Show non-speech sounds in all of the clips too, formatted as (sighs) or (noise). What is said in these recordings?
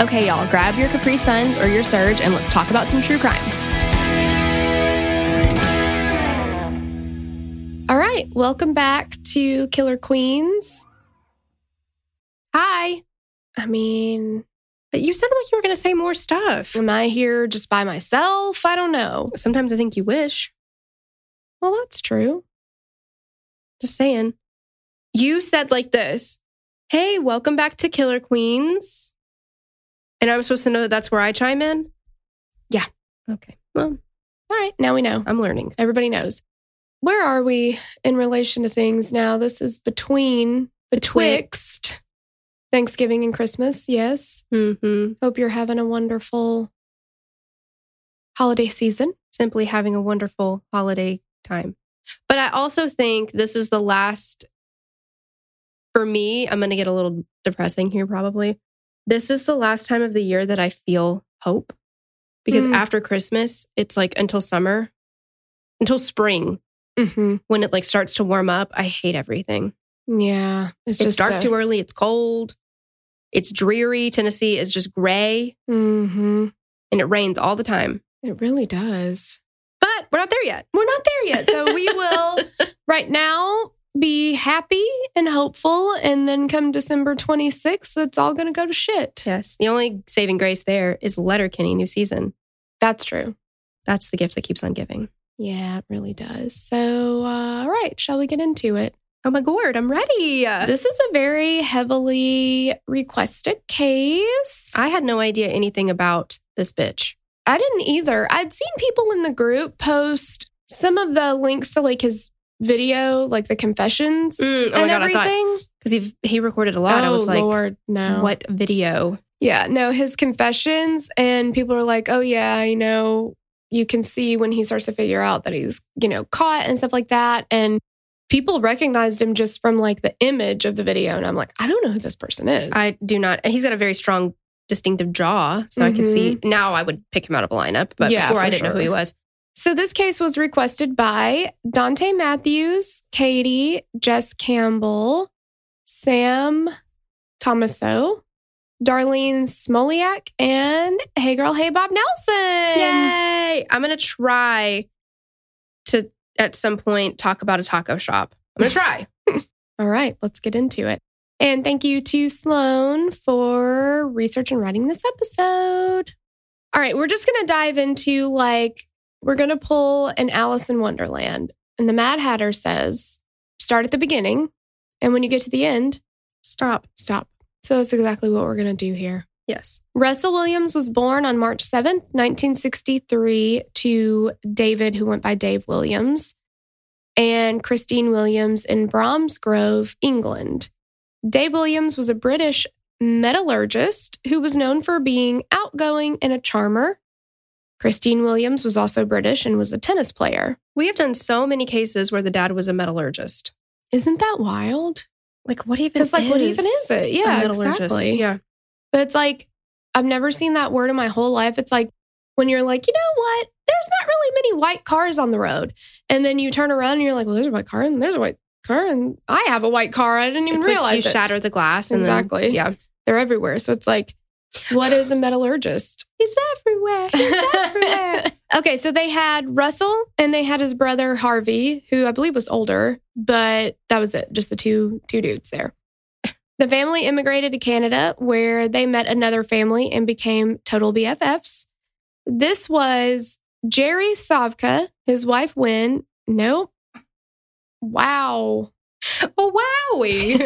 Okay, y'all, grab your Capri Suns or your Surge and let's talk about some true crime. All right, welcome back to Killer Queens. Hi. I mean, You sounded like you were going to say more stuff. am I here just by myself? I don't know. Sometimes I think you wish. Well, that's true. Just saying. You said like this Hey, welcome back to Killer Queens. And I'm supposed to know that that's where I chime in? Yeah. Okay. Well, All right, now we know. I'm learning. Everybody knows. Where are we in relation to things now? This is between, betwixt Thanksgiving and Christmas. Yes. hmm Hope you're having a wonderful holiday season. Simply having a wonderful holiday time. But I also think this is the last, for me, I'm going to get a little depressing here probably. This is the last time of the year that I feel hope because Mm. after Christmas, it's like until summer, until spring, Mm-hmm. when it like starts to warm up. I hate everything. Yeah. It's, It's just dark a- too early. It's cold. It's dreary. Tennessee is just gray Mhm. and it rains all the time. It really does. But we're not there yet. We're not there yet. So we (laughs) will, right now, be happy and hopeful. And then come December 26th, it's all going to go to shit. Yes. The only saving grace there is Letterkenny new season. That's true. That's the gift that keeps on giving. Yeah, it really does. So, uh, all right, shall we get into it? Oh my gourd, I'm ready. This is a very heavily requested case. I had no idea anything about this bitch. I didn't either. I'd seen people in the group post some of the links to like his video, like the confessions Mm, oh and God, everything. Because he he recorded a lot. I Oh, was like, Lord, no. what video? Yeah, no, his confessions, and people are like, oh, yeah, you know, you can see when he starts to figure out that he's, you know, caught and stuff like that. And people recognized him just from like the image of the video. And I'm like, I don't know who this person is. I do not. He's got a very strong, distinctive jaw, so I can see. Now I would pick him out of a lineup, but Mm-hmm. Yeah, before I didn't know who he was. So this case was requested by Dante Matthews, Katie, Jess Campbell, Sam Tomaso, Darlene Smoliak, and Hey Girl, Hey Bob Nelson. Yay! I'm gonna try to at some point talk about a taco shop. I'm gonna try. (laughs) All right, let's get into it. And thank you to Sloan for research and writing this episode. All right, we're just going to dive into like, we're going to pull an Alice in Wonderland. And the Mad Hatter says, start at the beginning. And when you get to the end, Stop. stop. So that's exactly what we're going to do here. Yes. Russell Williams was born on March 7th, 1963, to David, who went by Dave Williams, and Christine Williams in Bromsgrove, England. Dave Williams was a British metallurgist who was known for being outgoing and a charmer. Christine Williams was also British and was a tennis player. We have done so many cases where the dad was a metallurgist. Isn't that wild? Like what even? Because, like, what even is it? a Yeah, metallurgist? exactly. Yeah. But it's like, I've never seen that word in my whole life. It's like when you're like, you know what? There's not really many white cars on the road. And then you turn around and you're like, well, there's a white car and there's a white car and I have a white car. I didn't even It's like realize you it. shatter the glass. And then- Exactly. yeah. They're everywhere. So it's like, what is a metallurgist? He's everywhere. He's everywhere. (laughs) okay, so they had Russell and they had his brother Harvey, who I believe was older, but that was it, just the two two dudes there. The family immigrated to Canada where they met another family and became total BFFs. This was Jerry Sovka, his wife Wynn. Nope. Wow. oh wowie.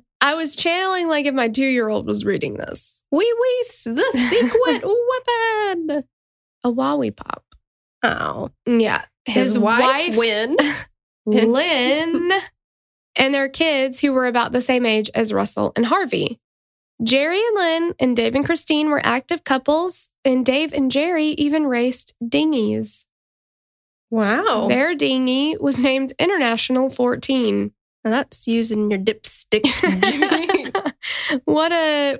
(laughs) (laughs) I was channeling like if my two year old was reading this. Wee wee, the secret (laughs) weapon. A Wowie Pop. Oh, Yeah. his, wife, Win. Lynn, (laughs) (laughs) and their kids who were about the same age as Russell and Harvey. Jerry and Lynn and Dave and Christine were active couples, and Dave and Jerry even raced dinghies. Wow, Their dinghy was named International 14. Now that's using your dipstick. (laughs) What a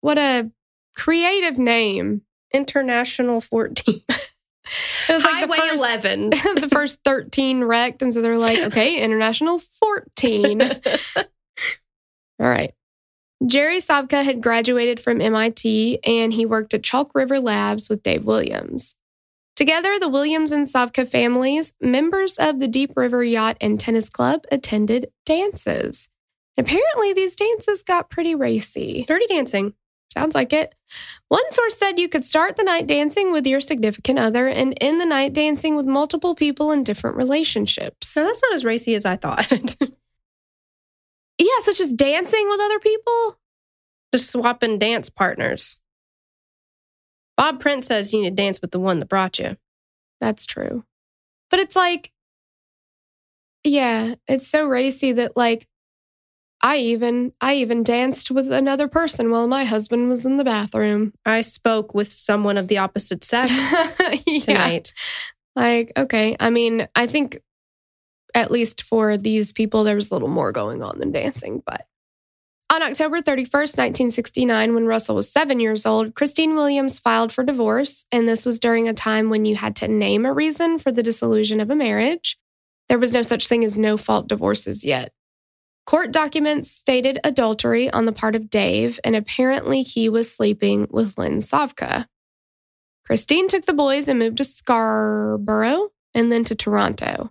what a creative name. International 14. It was like Highway the first, 11. (laughs) the first 13 wrecked, and so they're like, (laughs) okay, International 14. All right. Jerry Sovka had graduated from MIT and he worked at Chalk River Labs with Dave Williams. Together, the Williams and Sovka families, members of the Deep River Yacht and Tennis Club, attended dances. Apparently, these dances got pretty racy. Dirty dancing. Sounds like it. One source said you could start the night dancing with your significant other and end the night dancing with multiple people in different relationships. So that's not as racy as I thought. (laughs) Yeah, so it's just dancing with other people? Just swapping dance partners. Bob Prince says you need to dance with the one that brought you. That's true. But it's like, yeah, it's so racy that like I even I even danced with another person while my husband was in the bathroom. I spoke with someone of the opposite sex (laughs) yeah. tonight. Like, okay. I mean, I think at least for these people, there was a little more going on than dancing. But on October 31st, 1969, when Russell was seven years old, Christine Williams filed for divorce. And this was during a time when you had to name a reason for the dissolution of a marriage. There was no such thing as no fault divorces yet. Court documents stated adultery on the part of Dave, and apparently he was sleeping with Lynn Sovka. Christine took the boys and moved to Scarborough and then to Toronto.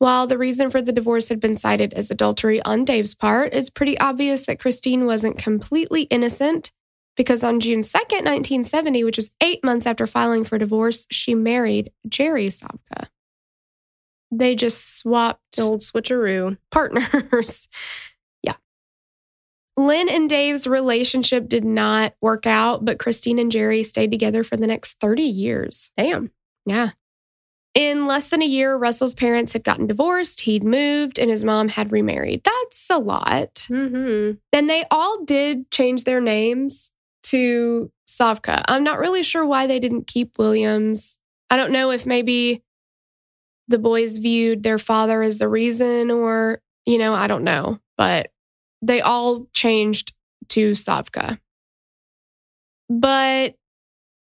While the reason for the divorce had been cited as adultery on Dave's part, it's pretty obvious that Christine wasn't completely innocent because on June 2nd, 1970, which was eight months after filing for divorce, she married Jerry Sovka. They just swapped The old switcheroo. partners. (laughs) yeah. Lynn and Dave's relationship did not work out, but Christine and Jerry stayed together for the next 30 years. Damn. Yeah. In less than a year, Russell's parents had gotten divorced, he'd moved, and his mom had remarried. That's a lot. Mm-hmm. And they all did change their names to Sovka. I'm not really sure why they didn't keep Williams. I don't know if maybe the boys viewed their father as the reason or, you know, I don't know. But they all changed to Sovka. But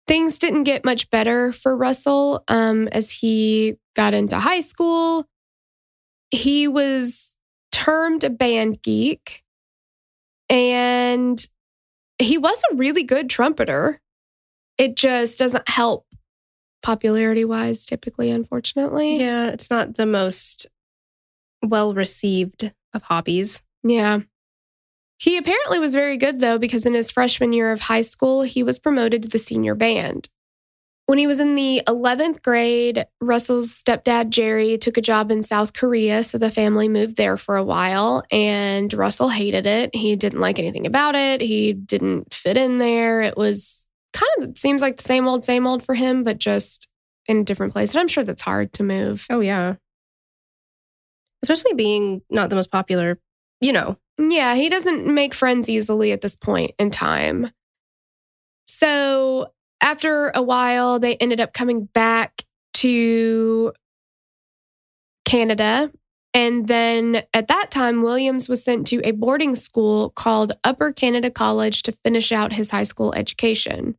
things didn't get much better for Russell um, as he got into high school. He was termed a band geek and he was a really good trumpeter. It just doesn't help popularity wise, typically, unfortunately. Yeah, it's not the most well received of hobbies. Yeah. He apparently was very good, though, because in his freshman year of high school, he was promoted to the senior band. When he was in the 11th grade, Russell's stepdad, Jerry, took a job in South Korea. So the family moved there for a while, and Russell hated it. He didn't like anything about it. He didn't fit in there. It was kind of seems like the same old, same old for him, but just in a different place. And I'm sure that's hard to move. Oh, yeah. Especially being not the most popular, you know. Yeah, he doesn't make friends easily at this point in time. So after a while, they ended up coming back to Canada And then at that time, Williams was sent to a boarding school called Upper Canada College to finish out his high school education.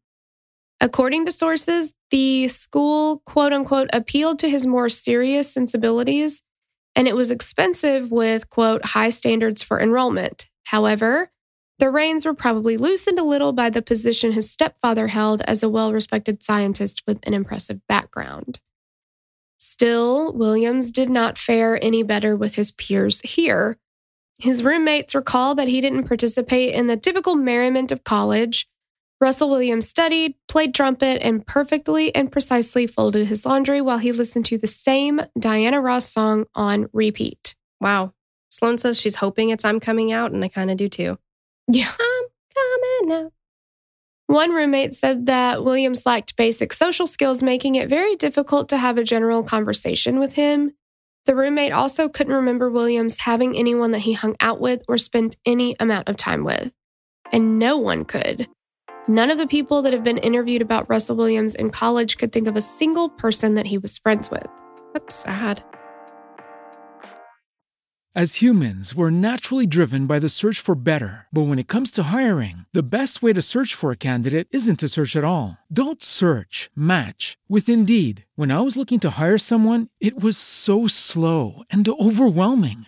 According to sources, the school, quote unquote, appealed to his more serious sensibilities, and it was expensive with, quote, high standards for enrollment. However, the reins were probably loosened a little by the position his stepfather held as a well respected scientist with an impressive background. Still, Williams did not fare any better with his peers here. His roommates recall that he didn't participate in the typical merriment of college. Russell Williams studied, played trumpet, and perfectly and precisely folded his laundry while he listened to the same Diana Ross song on repeat. Wow. Sloan says she's hoping it's I'm coming out, and I kind of do too. Yeah. I'm coming out. One roommate said that Williams lacked basic social skills, making it very difficult to have a general conversation with him. The roommate also couldn't remember Williams having anyone that he hung out with or spent any amount of time with. And no one could. None of the people that have been interviewed about Russell Williams in college could think of a single person that he was friends with. That's sad. As humans, we're naturally driven by the search for better. But when it comes to hiring, the best way to search for a candidate isn't to search at all. Don't search, match with Indeed. When I was looking to hire someone, it was so slow and overwhelming.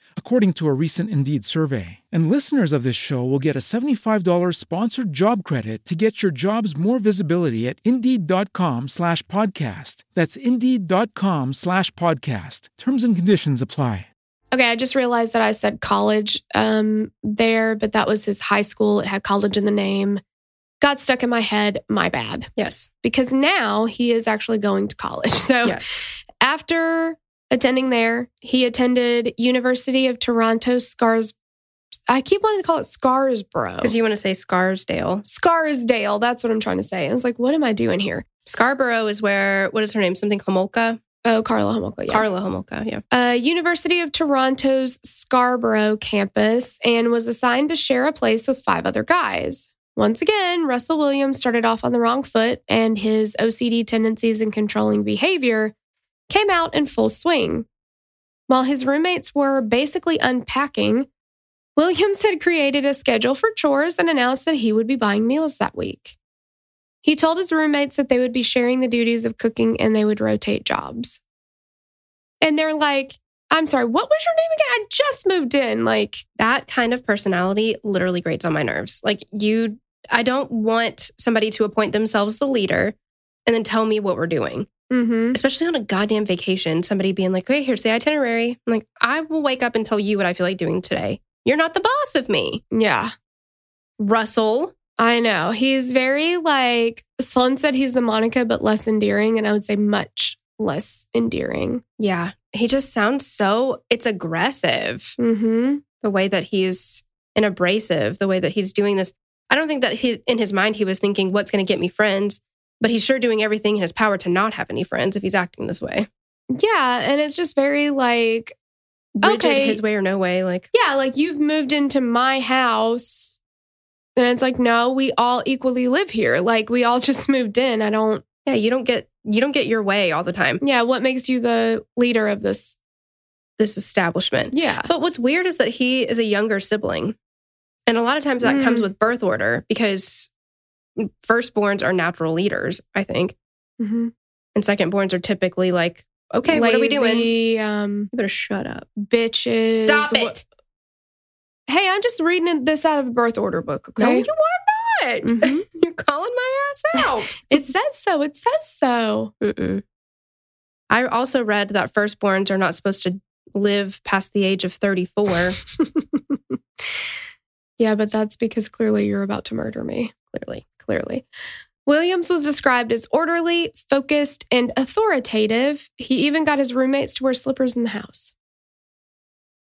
according to a recent Indeed survey. And listeners of this show will get a $75 sponsored job credit to get your jobs more visibility at Indeed.com slash podcast. That's Indeed.com slash podcast. Terms and conditions apply. Okay, I just realized that I said college um, there, but that was his high school. It had college in the name. Got stuck in my head. My bad. Yes. Because now he is actually going to college. (laughs) So Yes. after attending there, he attended University of Toronto Scars. I keep wanting to call it Scarsborough. Because you want to say Scarsdale. Scarsdale. That's what I'm trying to say. I was like, what am I doing here? Scarborough is where, what is her name? Something Homolka? Oh, Karla Homolka. Yeah. Karla Homolka, yeah. uh, University of Toronto's Scarborough campus and was assigned to share a place with five other guys. Once again, Russell Williams started off on the wrong foot, and his OCD tendencies and controlling behavior came out in full swing. While his roommates were basically unpacking, Williams had created a schedule for chores and announced that he would be buying meals that week. He told his roommates that they would be sharing the duties of cooking and they would rotate jobs. And they're like, I'm sorry, what was your name again? I just moved in. Like, That kind of personality literally grates on my nerves. Like, you, I don't want somebody to appoint themselves the leader and then tell me what we're doing, mm-hmm. especially on a goddamn vacation. Somebody being like, okay, here's the itinerary. I'm like, I will wake up and tell you what I feel like doing today. You're not the boss of me. Yeah, Russell. I know. He's very like, Sloan said he's the Monica, but less endearing. And I would say much less endearing. Yeah. He just sounds so, it's aggressive. Mm-hmm. The way that he's and abrasive, the way that he's doing this. I don't think that he, in his mind, he was thinking, what's going to get me friends? But he's sure doing everything in his power to not have any friends if he's acting this way. Yeah. And it's just very like, Rigid, Okay. his way or no way. Like, yeah, like you've moved into my house. And it's like, no, we all equally live here. Like we all (laughs) just moved in. I don't, yeah, you don't get you don't get your way all the time. yeah, what makes you the leader of this? This establishment. Yeah. But what's weird is that he is a younger sibling. And a lot of times that Mm. comes with birth order because firstborns are natural leaders, I think. Mm-hmm. And secondborns are typically like, okay, what are we doing? You Um, better shut up. bitches. Stop it. Hey, I'm just reading this out of a birth order book. Okay. No, you are not. Mhm. (laughs) You're calling my ass out. (laughs) It says so. It says so. Mm-mm. I also read that firstborns are not supposed to live past the age of 34, (laughs) Yeah, but that's because clearly you're about to murder me. clearly. Clearly. Williams was described as orderly, focused, and authoritative. He even got his roommates to wear slippers in the house.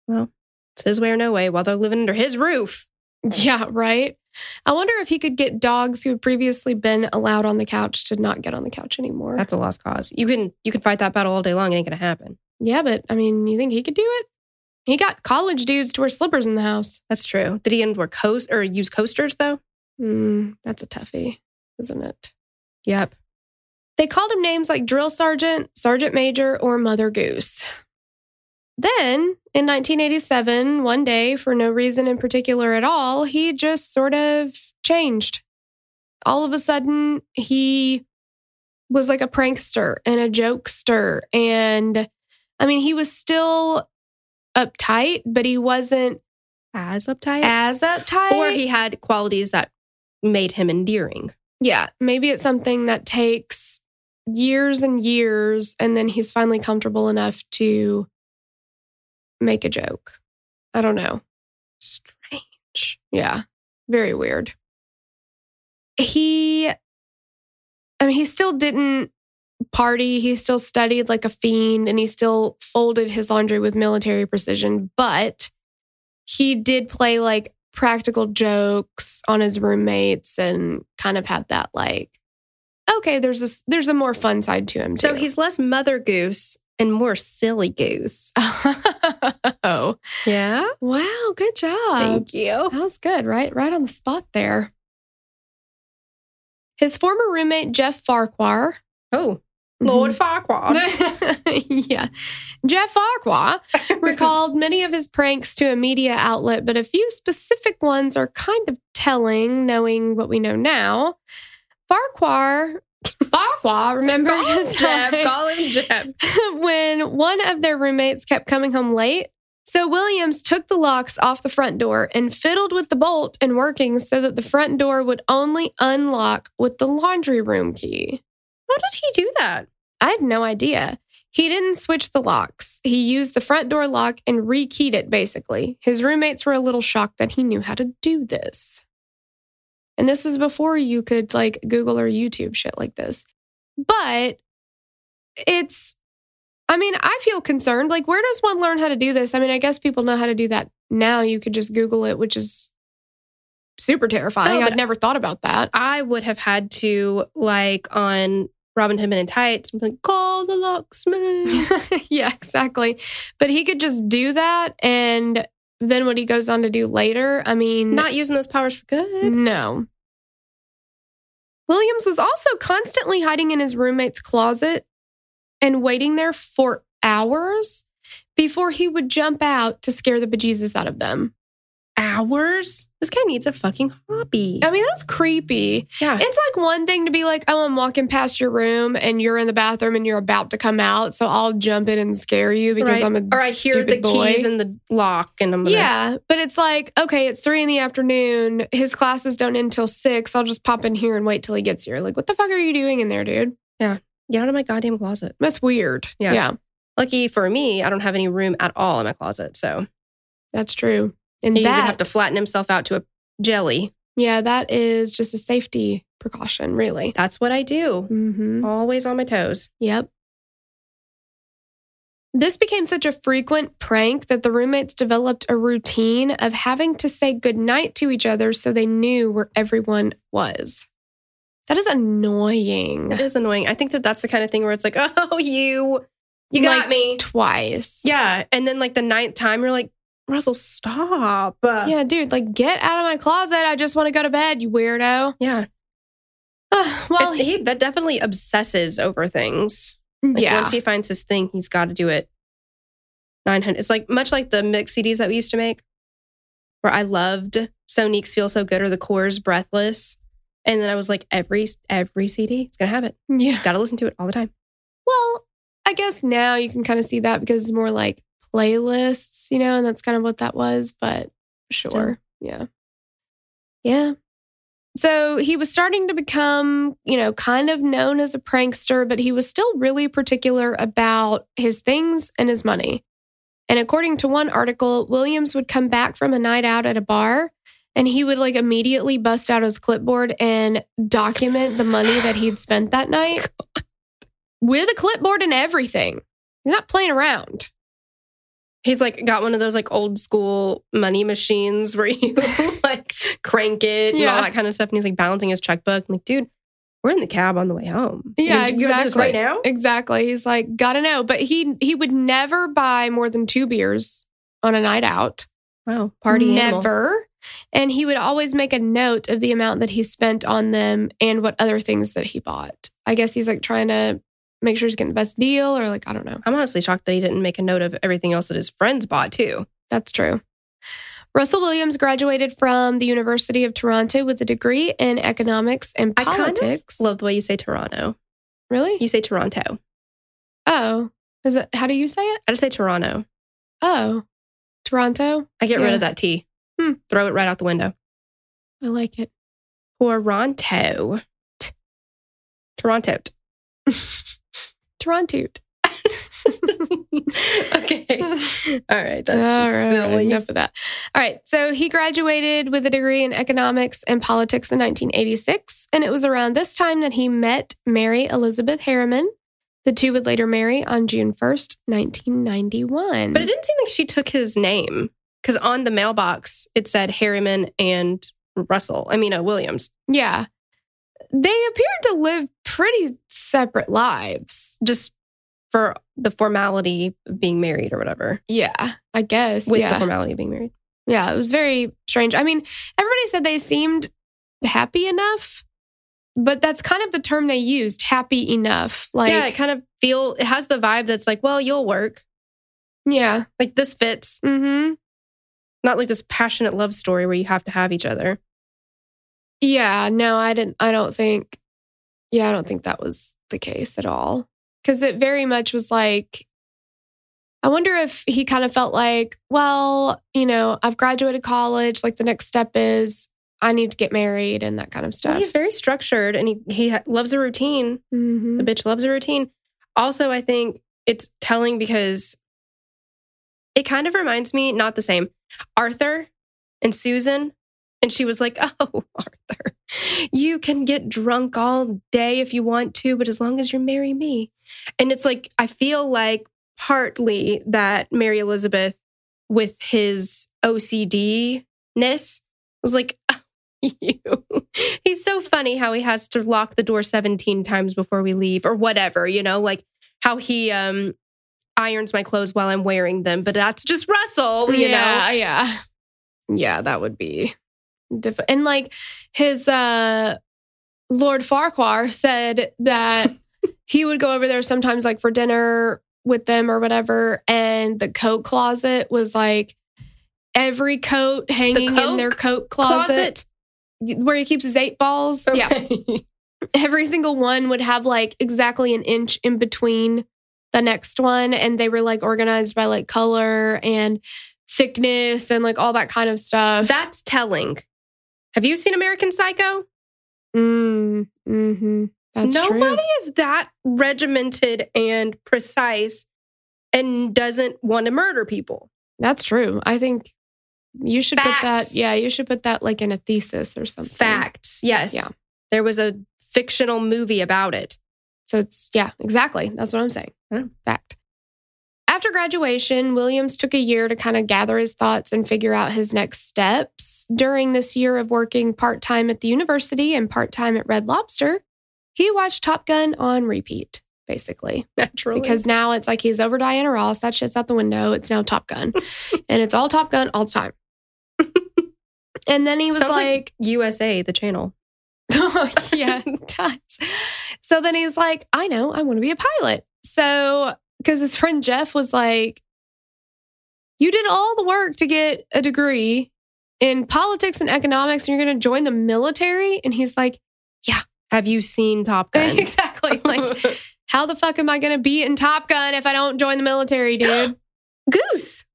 Well, it's his way or no way while they're living under his roof. Yeah, right. I wonder if he could get dogs who had previously been allowed on the couch to not get on the couch anymore. That's a lost cause. You can you can fight that battle all day long. It ain't gonna happen. yeah, but I mean, you think he could do it? He got college dudes to wear slippers in the house. That's true. Did he end wear coast or use coasters though? Mm, that's a toughie, isn't it? Yep. They called him names like Drill Sergeant, Sergeant Major, or Mother Goose. Then, in 1987, one day, for no reason in particular at all, he just sort of changed. All of a sudden, he was like a prankster and a jokester. And I mean, he was still uptight, but he wasn't As uptight. as uptight. or he had qualities that made him endearing. Yeah, maybe it's something that takes years and years, and then he's finally comfortable enough to make a joke. I don't know. Strange. Yeah, very weird. He, I mean, he still didn't party. He still studied like a fiend and he still folded his laundry with military precision, but he did play like practical jokes on his roommates and kind of had that like okay there's a there's a more fun side to him So he's less mother goose and more silly goose. (laughs) oh Yeah. wow good job Thank you. that was good right right on the spot there his former roommate jeff farquhar Oh, Lord mm-hmm. Farquaad. (laughs) yeah jeff farquhar (laughs) recalled many of his pranks to a media outlet, but a few specific ones are kind of telling, knowing what we know now. Farquhar, Farquhar (laughs) remembered Call him Jeff. Call him Jeff. when one of their roommates kept coming home late. So Williams took the locks off the front door and fiddled with the bolt and working so that the front door would only unlock with the laundry room key. How did he do that? I have no idea. He didn't switch the locks. He used the front door lock and rekeyed it, basically. His roommates were a little shocked that he knew how to do this. And this was before you could like Google or YouTube shit like this. But it's, I mean, I feel concerned. Like, where does one learn how to do this? I mean, I guess people know how to do that now. You could just Google it, which is super terrifying. But- I'd never thought about that. I would have had to like on Robin Hood Men in Tights, like, call the locksmith. (laughs) yeah, exactly. But he could just do that. And then what he goes on to do later, I mean, Not using those powers for good. no. Williams was also constantly hiding in his roommate's closet and waiting there for hours before he would jump out to scare the bejesus out of them. Hours? This guy needs a fucking hobby. I mean, that's creepy. yeah. It's like one thing to be like, oh, I'm walking past your room and you're in the bathroom and you're about to come out. So I'll jump in and scare you because Right. I'm a or I hear the boy. keys in the lock and I'm gonna, Yeah, but it's like, okay, it's three in the afternoon. His classes don't end until six. I'll just pop in here and wait till he gets here. Like, what the fuck are you doing in there, dude? Yeah. Get out of my goddamn closet. That's weird. Yeah. yeah Lucky for me, I don't have any room at all in my closet. So that's true. And he that, would have to flatten himself out to a jelly. yeah, that is just a safety precaution, really. That's what I do. Mm-hmm. Always on my toes. Yep. This became such a frequent prank that the roommates developed a routine of having to say goodnight to each other so they knew where everyone was. That is annoying. It is annoying. I think that that's the kind of thing where it's like, (laughs) oh, you, you got Like, me. Twice. Yeah. And then like the ninth time, you're like, Russell, stop. Uh, Yeah, dude, like get out of my closet. I just want to go to bed, you weirdo. Yeah. Ugh, well, It- he that definitely obsesses over things. Like yeah. once he finds his thing, he's got to do it. 900. It's like much like the mix CDs that we used to make, where I loved Sonique's Feel So Good or the Corrs Breathless. And then I was like, every every CD, it's gonna have it. yeah. Gotta listen to it all the time. Well, I guess now you can kind of see that because it's more like playlists, you know, and that's kind of what that was, but sure. Yeah. Yeah. So he was starting to become, you know, kind of known as a prankster, but he was still really particular about his things and his money. And according to one article, Williams would come back from a night out at a bar and he would like immediately bust out his clipboard and document the money that he'd spent that night (laughs) with a clipboard and everything. He's not playing around. He's like got one of those like old school money machines where (laughs) you like crank it and Yeah. all that kind of stuff. And he's like balancing his checkbook. I'm like, dude, we're in the cab on the way home. Yeah, You- exactly. right now? Exactly. He's like, gotta know. But he he would never buy more than two beers on a night out. Wow, party animal. Never. And he would always make a note of the amount that he spent on them and what other things that he bought. I guess he's like trying to make sure he's getting the best deal or like, I don't know. I'm honestly shocked that he didn't make a note of everything else that his friends bought too. That's true. Russell Williams graduated from the University of Toronto with a degree in economics and I kind of politics. Love the way you say Toronto. really? You say Toronto. Oh, is it? How do you say it? I just say Toronto. Oh, Toronto. I get rid of that T. Hmm. Throw it right out the window. I like it. Toronto. T- (laughs) Toronto. Toronto. (laughs) okay. (laughs) All right. That's just All right, silly. Enough of that. All right. So he graduated with a degree in economics and politics in 1986. And it was around this time that he met Mary Elizabeth Harriman. The two would later marry on June 1st, 1991. But it didn't seem like she took his name because on the mailbox it said Harriman and Russell. I mean, uh, Williams. yeah. They appeared to live pretty separate lives. Just for the formality of being married or whatever. Yeah, I guess. With yeah. the formality of being married. Yeah, it was very strange. I mean, everybody said they seemed happy enough, but that's kind of the term they used, happy enough. Like, yeah, it kind of feel it has the vibe that's like, well, you'll work. yeah. Like this fits. Mm-hmm. Not like this passionate love story where you have to have each other. Yeah, no, I didn't I don't think yeah, I don't think that was the case at all. Cuz it very much was like I wonder if he kind of felt like, well, you know, I've graduated college, like the next step is I need to get married and that kind of stuff. he's very structured and he he loves a routine. Mhm. The bitch loves a routine. Also, I think it's telling because it kind of reminds me, not the same, Arthur and Susan. And she was like, (laughs) Oh, Arthur, you can get drunk all day if you want to, but as long as you marry me. And it's like, I feel like partly that Mary Elizabeth, with his OCD ness, was like, (laughs) "Oh, you. He's so funny how he has to lock the door 17 times before we leave or whatever, you know, like how he um irons my clothes while I'm wearing them, but that's just Russell, you yeah, know. yeah. Yeah, that would be different. And like his uh Lord Farquhar said that (laughs) he would go over there sometimes like for dinner with them or whatever and the coat closet was like every coat hanging in their coat closet, where he keeps his eight balls. Yeah. (laughs) Every single one would have like exactly an inch in between the next one and they were like organized by like color and thickness and like all that kind of stuff. That's telling. Have you seen American Psycho? mm, hmm That's Nobody true. is that regimented and precise and doesn't want to murder people. That's true. I think you should put that. Yeah, you should put that like in a thesis or something. Facts. Yes. Yeah. There was a fictional movie about it. So it's yeah, exactly. That's what I'm saying. Fact. After graduation, Williams took a year to kind of gather his thoughts and figure out his next steps. During this year of working part time at the university and part time at Red Lobster, he watched Top Gun on repeat, basically. Naturally. Because now it's like he's over Diana Ross. That shit's out the window. It's now Top Gun. (laughs) and it's all Top Gun all the time. (laughs) and then he was like like USA, the channel. (laughs) Oh, yeah, it does. So then he's like, I know, I want to be a pilot. So, because his friend Jeff was like, You did all the work to get a degree in politics and economics, and you're going to join the military? And he's like, Yeah. Have you seen Top (laughs) Gun? Exactly. Like, how the fuck am I going to be in Top Gun if I don't join the military, dude? (gasps) Goose.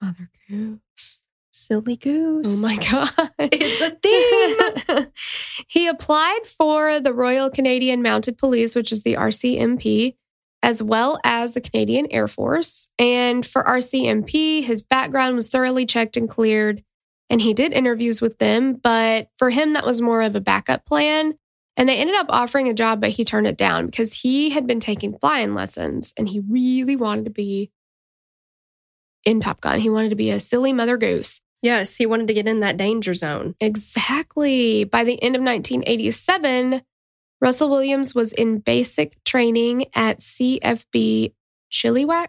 Mother goose. Silly goose. Oh my (laughs) God. It's a theme. (laughs) he applied for the Royal Canadian Mounted Police, which is the RCMP, as well as the Canadian Air Force. And for RCMP, his background was thoroughly checked and cleared. And he did interviews with them, but for him, that was more of a backup plan. And they ended up offering a job, but he turned it down because he had been taking flying lessons and he really wanted to be in Top Gun. He wanted to be a silly mother goose. Yes, he wanted to get in that danger zone. Exactly. By the end of 1987, Russell Williams was in basic training at CFB Chilliwack.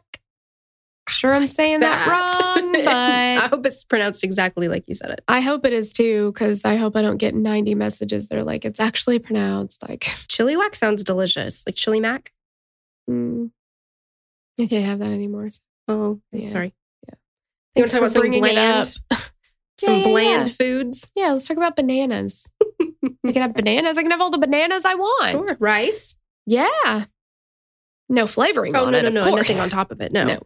Sure, I'm saying that, wrong, (laughs) but I hope it's pronounced exactly like you said it. I hope it is too, because I hope I don't get 90 messages. They're like, it's actually pronounced like, (laughs) Chili whack sounds delicious, like chili mac. mm, I can't have that anymore. Oh, Yeah. sorry. You want to talk about some bland, (laughs) some Yeah, yeah, bland yeah. foods? Yeah, let's talk about bananas. I can have bananas. I can have all the bananas I want. Sure. Rice. Yeah. No flavoring Oh on no, it, no, no, nothing on top of it. No. No.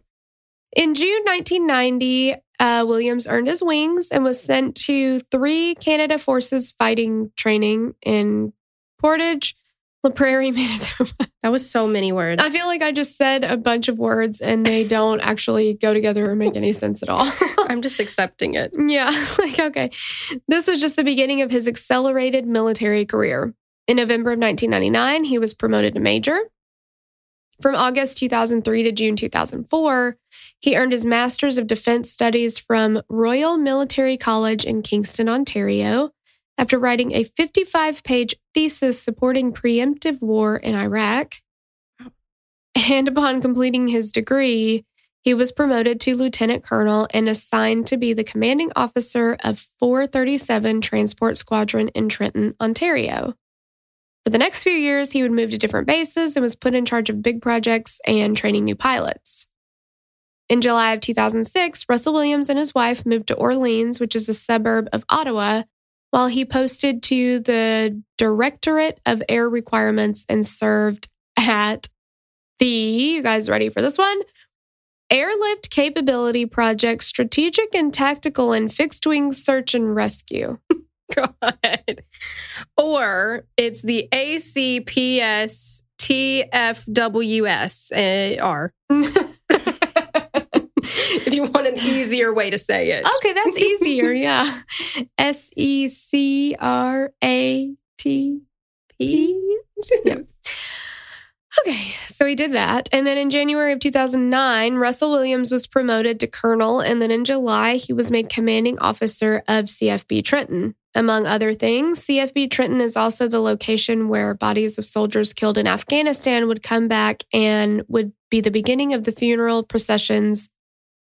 In June 1990, uh, Williams earned his wings and was sent to three Canada Forces fighting training in Portage, La Prairie, (laughs) Manitoba. That was so many words. I feel like I just said a bunch of words and they don't actually go together or make any sense at all. (laughs) I'm just accepting it. Yeah, (laughs) like, okay. This was just the beginning of his accelerated military career. In November of 1999, he was promoted to major. From August 2003 to June 2004, he earned his Master's of Defense Studies from Royal Military College in Kingston, Ontario, after writing a 55 page thesis supporting preemptive war in Iraq. And upon completing his degree, he was promoted to lieutenant colonel and assigned to be the commanding officer of 437 Transport Squadron in Trenton, Ontario. For the next few years, he would move to different bases and was put in charge of big projects and training new pilots. In July of 2006, Russell Williams and his wife moved to Orleans, which is a suburb of Ottawa, while he posted to the Directorate of Air Requirements and served at the, you guys ready for this one? Airlift Capability Project Strategic and Tactical and Fixed Wing Search and Rescue. (laughs) God. Or it's the ACPS TFWS uh, R. (laughs) (laughs) if you want an easier way to say it. Okay, that's easier. (laughs) Yeah. S E C R A T P. (laughs) Okay, so he did that. And then in January of 2009, Russell Williams was promoted to colonel. And then in July, he was made commanding officer of CFB Trenton. Among other things, CFB Trenton is also the location where bodies of soldiers killed in Afghanistan would come back and would be the beginning of the funeral processions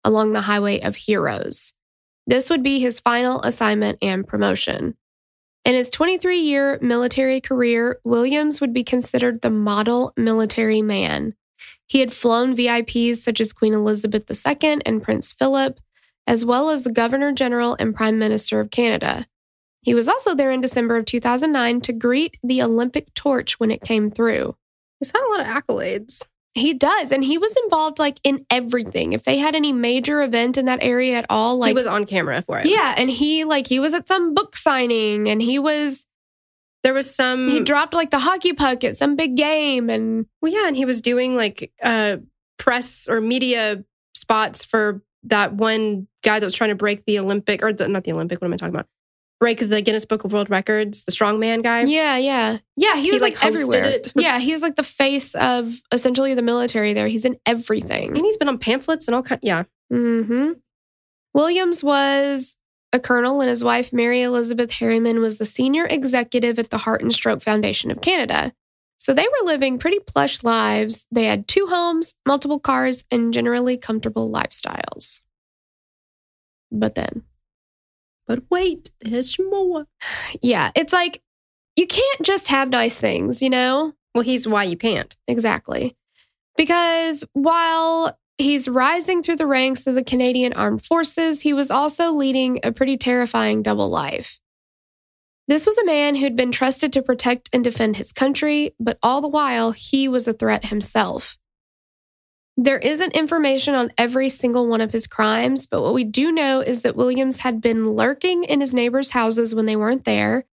along the Highway of Heroes. This would be his final assignment and promotion. In his 23 year military career, Williams would be considered the model military man. He had flown VIPs such as Queen Elizabeth II and Prince Philip, as well as the Governor General and Prime Minister of Canada. He was also there in December of 2009 to greet the Olympic torch when it came through. He's had a lot of accolades. He does, and he was involved like in everything. If they had any major event in that area at all, like he was on camera for it. yeah, and he like he was at some book signing and he was There was some he dropped like the hockey puck at some big game and Well, yeah, and he was doing like uh press or media spots for that one guy that was trying to break the Olympic or the, not the Olympic. What am I talking about? Break the Guinness Book of World Records, the strongman guy. yeah, yeah. Yeah, he He, was like, like, everywhere. it. Yeah, he's like the face of essentially the military there. He's in everything. And he's been on pamphlets and all kind. Yeah, Mm-hmm. Williams was a colonel, and his wife, Mary Elizabeth Harriman, was the senior executive at the Heart and Stroke Foundation of Canada. So they were living pretty plush lives. They had two homes, multiple cars, and generally comfortable lifestyles. But then, but wait, there's more. yeah, it's like you can't just have nice things, you know? Well, he's why you can't. Exactly. Because while he's rising through the ranks of the Canadian Armed Forces, he was also leading a pretty terrifying double life. This was a man who'd been trusted to protect and defend his country, but all the while, he was a threat himself. There isn't information on every single one of his crimes, but what we do know is that Williams had been lurking in his neighbors' houses when they weren't there,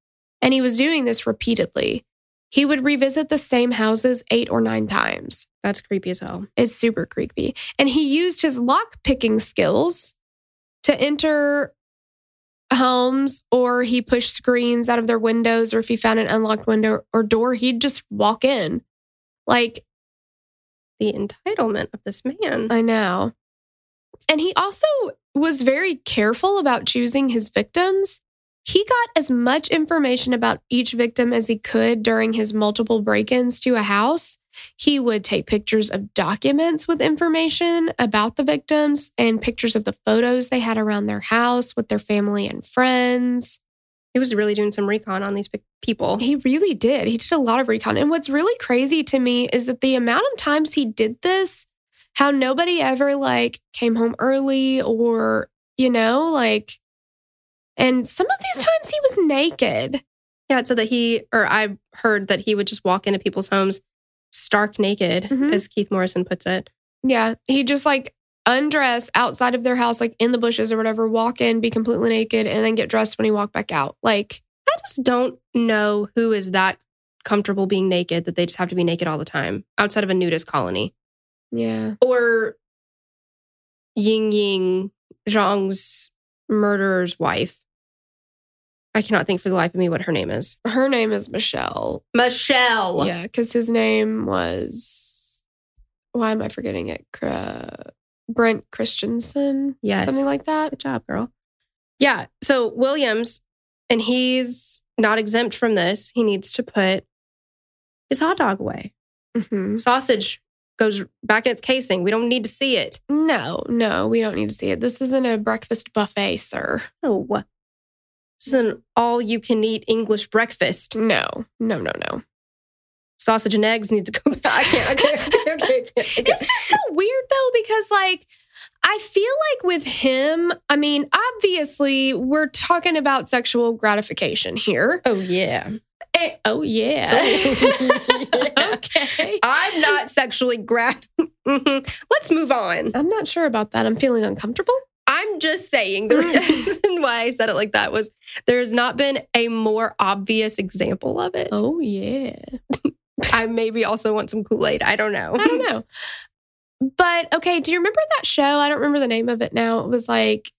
and he was doing this repeatedly. He would revisit the same houses eight or nine times. That's creepy as hell. It's super creepy. And he used his lock picking skills to enter homes or he pushed screens out of their windows or if he found an unlocked window or door, he'd just walk in. Like, The entitlement of this man. I know. And he also was very careful about choosing his victims. He got as much information about each victim as he could during his multiple break ins to a house. He would take pictures of documents with information about the victims and pictures of the photos they had around their house with their family and friends. He was really doing some recon on these people. He really did. He did a lot of recon. And what's really crazy to me is that the amount of times he did this, how nobody ever like came home early or, you know, like, and some of these times he was naked. Yeah, it said that he, or I heard that he would just walk into people's homes stark naked, Mhm. as Keith Morrison puts it. Yeah. He just like undress outside of their house, like in the bushes or whatever, walk in, be completely naked, and then get dressed when he walked back out. Like, I just don't know who is that comfortable being naked that they just have to be naked all the time outside of a nudist colony. yeah. Or Ying Ying Zhang's murderer's wife. I cannot think for the life of me what her name is. Her name is Michelle. Michelle. Yeah, because his name was why am I forgetting it? Cra- Brendt Christensen, Yes. something like that. Good job, girl. Yeah. So Williams, and he's not exempt from this. He needs to put his hot dog away. Mhm. Sausage goes back in its casing. We don't need to see it. No, no, we don't need to see it. This isn't a breakfast buffet, sir. No. This is an all you can eat English breakfast. No, no, no, no. Sausage and eggs need to come back. I can't. I can't. I can't, I can't, I can't. (laughs) It's just so weird though, because like I feel like with him, I mean, obviously we're talking about sexual gratification here. Oh, yeah. Eh, oh yeah. Yeah. (laughs) okay. I'm not sexually grat. (laughs) Let's move on. I'm not sure about that. I'm feeling uncomfortable. I'm just saying the reason why I said it like that was there has not been a more obvious example of it. Oh yeah. I maybe also want some Kool Aid. I don't know. I don't know. But okay, do you remember that show? I don't remember the name of it now. It was like,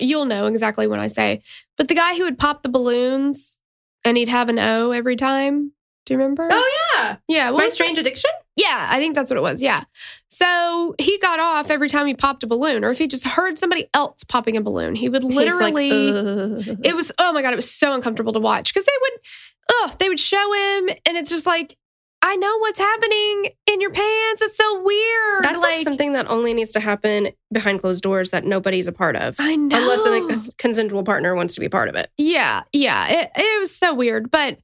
you'll know exactly when I say. But the guy who would pop the balloons and he'd have an O every time. Do you remember? Oh yeah, yeah. What My? Strange Addiction. Yeah, I think that's what it was. Yeah. So he got off every time he popped a balloon, or if he just heard somebody else popping a balloon, he would He's like, literally. It was oh my god, it was so uncomfortable to watch because they would, oh, they would show him, and it's just like, I know what's happening in your pants. It's so weird. That's like, something that only needs to happen behind closed doors that nobody's a part of. I know. Unless a consensual partner wants to be part of it. Yeah, yeah. It it was so weird, but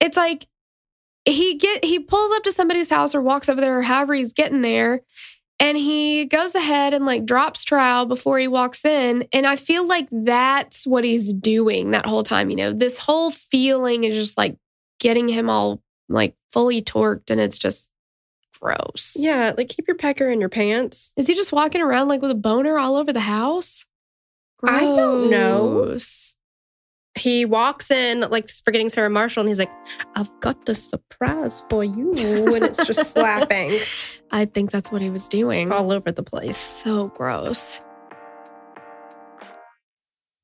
it's like he get he pulls up to somebody's house or walks over there or however he's getting there and he goes ahead and like drops trial before he walks in and I feel like that's what he's doing that whole time, you know. This whole feeling is just like getting him all like fully torqued and it's just gross. Yeah, like keep your pecker in your pants. Is he just walking around like with a boner all over the house? I don't know. He walks in like forgetting Sarah Marshall, and he's like, "I've got a surprise for you," and it's just (laughs) slapping I think that's what he was doing. all over the place. So gross.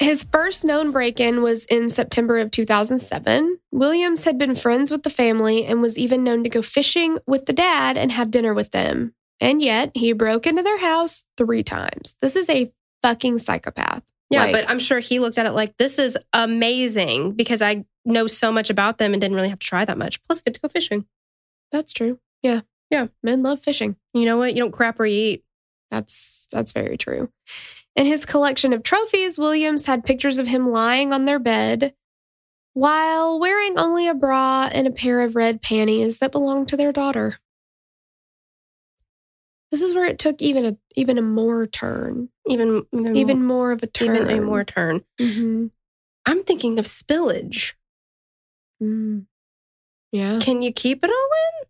His first known break in was in September of 2007. Williams had been friends with the family and was even known to go fishing with the dad and have dinner with them. And yet, he broke into their house three times. This is a fucking psychopath. Yeah, Like- but I'm sure he looked at it like this is amazing because I know so much about them and didn't really have to try that much. Plus, I get to go fishing. That's true. Yeah. Yeah. Men love fishing. You know what? You don't crap where you eat. That's that's very true. In his collection of trophies, Williams had pictures of him lying on their bed while wearing only a bra and a pair of red panties that belonged to their daughter. This is where it took even a even a more turn, Even even, even more, more of a turn. even a more turn. Mhm. I'm thinking of spillage. Mm. Yeah, Can you keep it all in?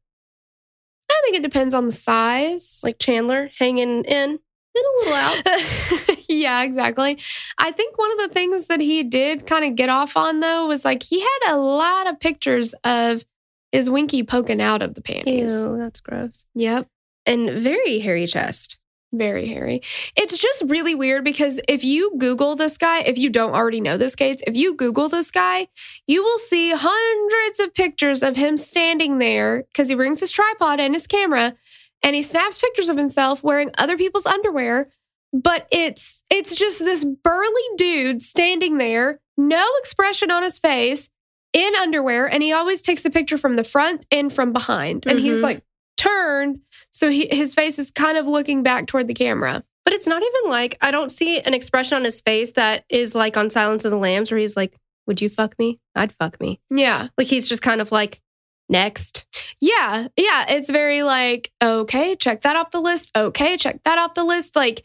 I think it depends on the size. Like Chandler hanging in and a little out. (laughs) yeah, exactly. I think one of the things that he did kind of get off on though was like he had a lot of pictures of his winky poking out of the panties. Ew, that's gross. Yep. And very hairy chest. Very hairy. It's just really weird because if you Google this guy, if you don't already know this case, if you Google this guy, you will see hundreds of pictures of him standing there because he brings his tripod and his camera and he snaps pictures of himself wearing other people's underwear. But it's it's just this burly dude standing there, no expression on his face, in underwear, and he always takes a picture from the front and from behind. And he's Mhm. like turned so he, his face is kind of looking back toward the camera. But it's not even like I don't see an expression on his face that is like on Silence of the Lambs where he's like, Would you fuck me? I'd fuck me. Yeah. Like he's just kind of like, next. Yeah. Yeah. It's very like, okay, check that off the list. Okay, check that off the list. Like,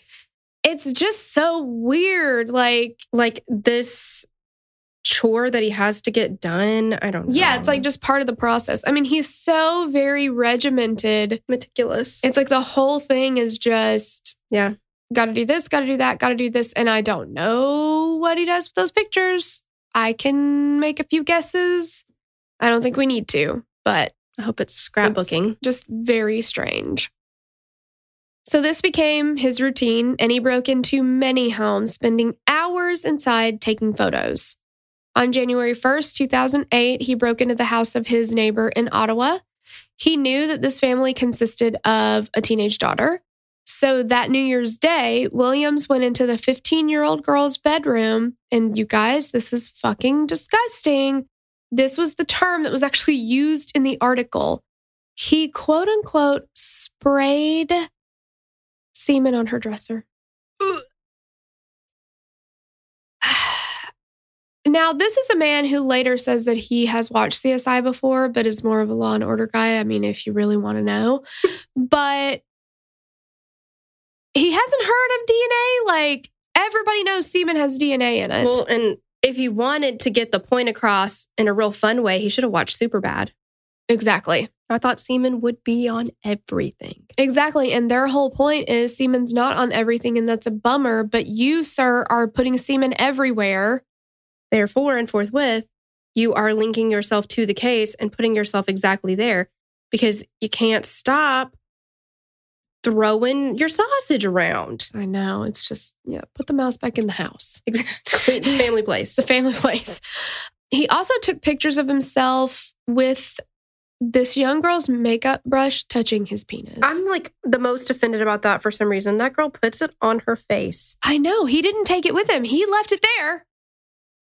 it's just so weird. Like, Like this chore that he has to get done. I don't know. yeah, it's like just part of the process. I mean, he's so very regimented. meticulous. It's like the whole thing is just, Yeah. got to do this, got to do that, got to do this. And I don't know what he does with those pictures. I can make a few guesses. I don't think we need to, but I hope it's It's scrapbooking. just very strange. So this became his routine, and he broke into many homes, spending hours inside taking photos. On January 1st, 2008, he broke into the house of his neighbor in Ottawa. He knew that this family consisted of a teenage daughter. So that New Year's Day, Williams went into the 15 year old girl's bedroom. And you guys, this is fucking disgusting. This was the term that was actually used in the article. He quote unquote sprayed semen on her dresser. (sighs) Now, this is a man who later says that he has watched CSI before, but is more of a law and order guy. I mean, if you really want to know. (laughs) but he hasn't heard of DNA. Like, everybody knows semen has DNA in it. Well, and if he wanted to get the point across in a real fun way, he should have watched Superbad. exactly. I thought semen would be on everything. Exactly. And their whole point is semen's not on everything, and that's a bummer. But you, sir, are putting semen everywhere. Therefore, and forthwith, you are linking yourself to the case and putting yourself exactly there because you can't stop throwing your sausage around. I know. It's just, yeah, put the mouse back in the house. (laughs) Exactly. It's family place. (laughs) It's a family place. He also took pictures of himself with this young girl's makeup brush touching his penis. I'm like the most offended about that for some reason. That girl puts it on her face. I know. He didn't take it with him, he left it there.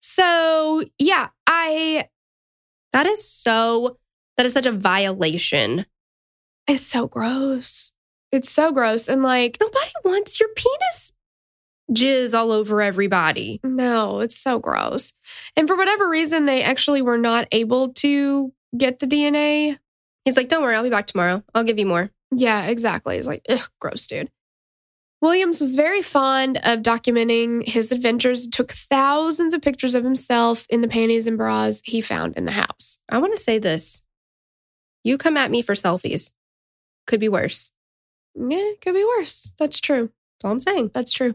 So, yeah, I, That is so, that is such a violation. it's so gross. It's so gross. And like, Nobody wants your penis jizz all over everybody. No, it's so gross. And for whatever reason, they actually were not able to get the DNA. He's like, don't worry, I'll be back tomorrow. I'll give you more. Yeah, exactly. It's like, ugh, gross, dude. Williams was very fond of documenting his adventures, took thousands of pictures of himself in the panties and bras he found in the house. I want to say this. You come at me for selfies. Could be worse. Yeah, it could be worse. That's true. That's all I'm saying. That's true.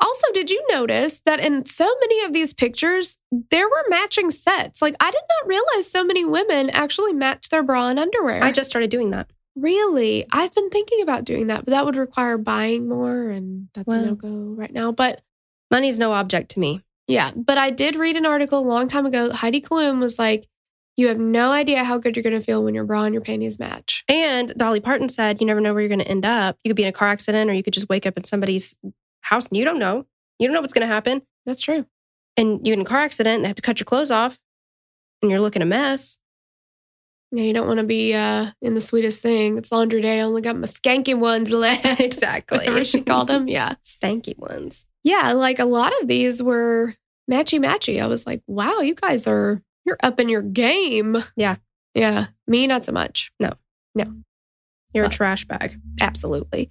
Also, did you notice that in so many of these pictures, there were matching sets? Like, I did not realize so many women actually match their bra and underwear. I just started doing that. Really? I've been thinking about doing that, but that would require buying more, and that's a no go right now. But Money's no object to me. yeah, but I did read an article a long time ago. Heidi Klum was like, You have no idea how good you're going to feel when your bra and your panties match. And Dolly Parton said, you never know where you're going to end up. You could be in a car accident or you could just wake up in somebody's house and you don't know. You don't know what's going to happen. That's true. And you're in a car accident and they have to cut your clothes off and you're looking a mess. Yeah, you don't want to be uh, in the sweetest thing. It's laundry day. I only got my skanky ones (laughs) left. (laughs) exactly. Whatever she called them. (laughs) Yeah. Stanky ones. Yeah. Like a lot of these were matchy matchy. I was like, wow, you guys are, you're up in your game. Yeah. Yeah. Me, not so much. No. No. You're a trash bag. Absolutely.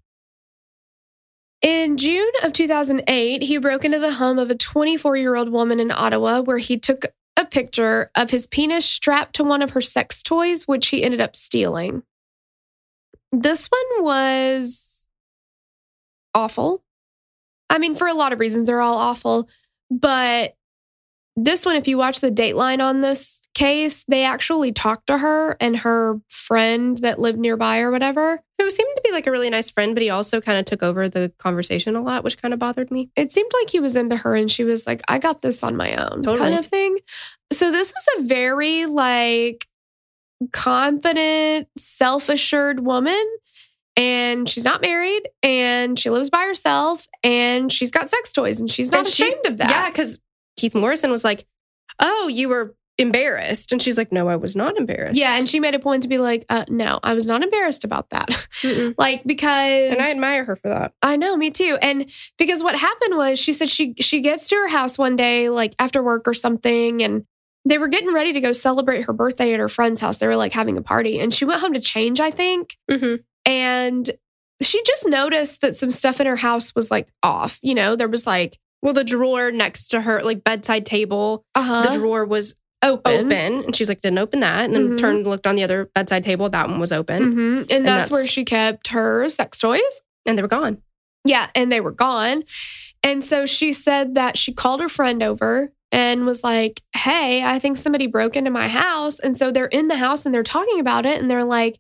In June of 2008, he broke into the home of a 24 year old woman in Ottawa where he took a picture of his penis strapped to one of her sex toys, which he ended up stealing. This one was awful. I mean, for a lot of reasons, they're all awful. But this one, if you watch the dateline on this case, they actually talked to her and her friend that lived nearby or whatever. Who seemed to be like a really nice friend, but he also kind of took over the conversation a lot, which kind of bothered me. it seemed like he was into her and she was like i got this on my own Totally. kind of thing so this is a very like confident self-assured woman and she's not married and she lives by herself and she's got sex toys and she's not And she- ashamed of that Yeah, because Keith Morrison was like, "Oh, you were embarrassed," and she's like, "No, I was not embarrassed." yeah and she made a point to be like uh, no i was not embarrassed about that (laughs) like because and I admire her for that. I know, me too. And because what happened was she said she she gets to her house one day, like after work or something, and they were getting ready to go celebrate her birthday at her friend's house. They were like having a party. And she went home to change, I think. Mm-hmm. And she just noticed that some stuff in her house was like off. You know, there was like Well, the drawer next to her, like bedside table, uh-huh, the drawer was open. open, and she's like, "Didn't open that," and then Mhm. turned, and looked on the other bedside table. That one was open, Mhm. And, that's, that's- where she kept her sex toys. and they were gone. Yeah, and they were gone. And so she said that she called her friend over and was like, Hey, I think somebody broke into my house. And so they're in the house and they're talking about it. And they're like,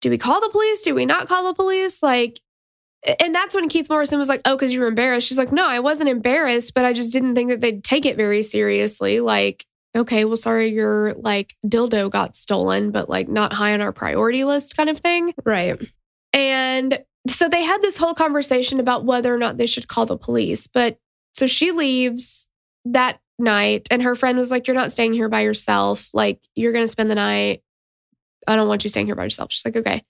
Do we call the police? Do we not call the police? Like, and that's when Keith Morrison was like, Oh, because you were embarrassed. She's like, No, I wasn't embarrassed, but I just didn't think that they'd take it very seriously. Like, okay, well, sorry, your like dildo got stolen, but like not high on our priority list kind of thing. Right. And so they had this whole conversation about whether or not they should call the police. But so she leaves that night, and her friend was like, You're not staying here by yourself. Like, you're going to spend the night. I don't want you staying here by yourself. She's like, Okay.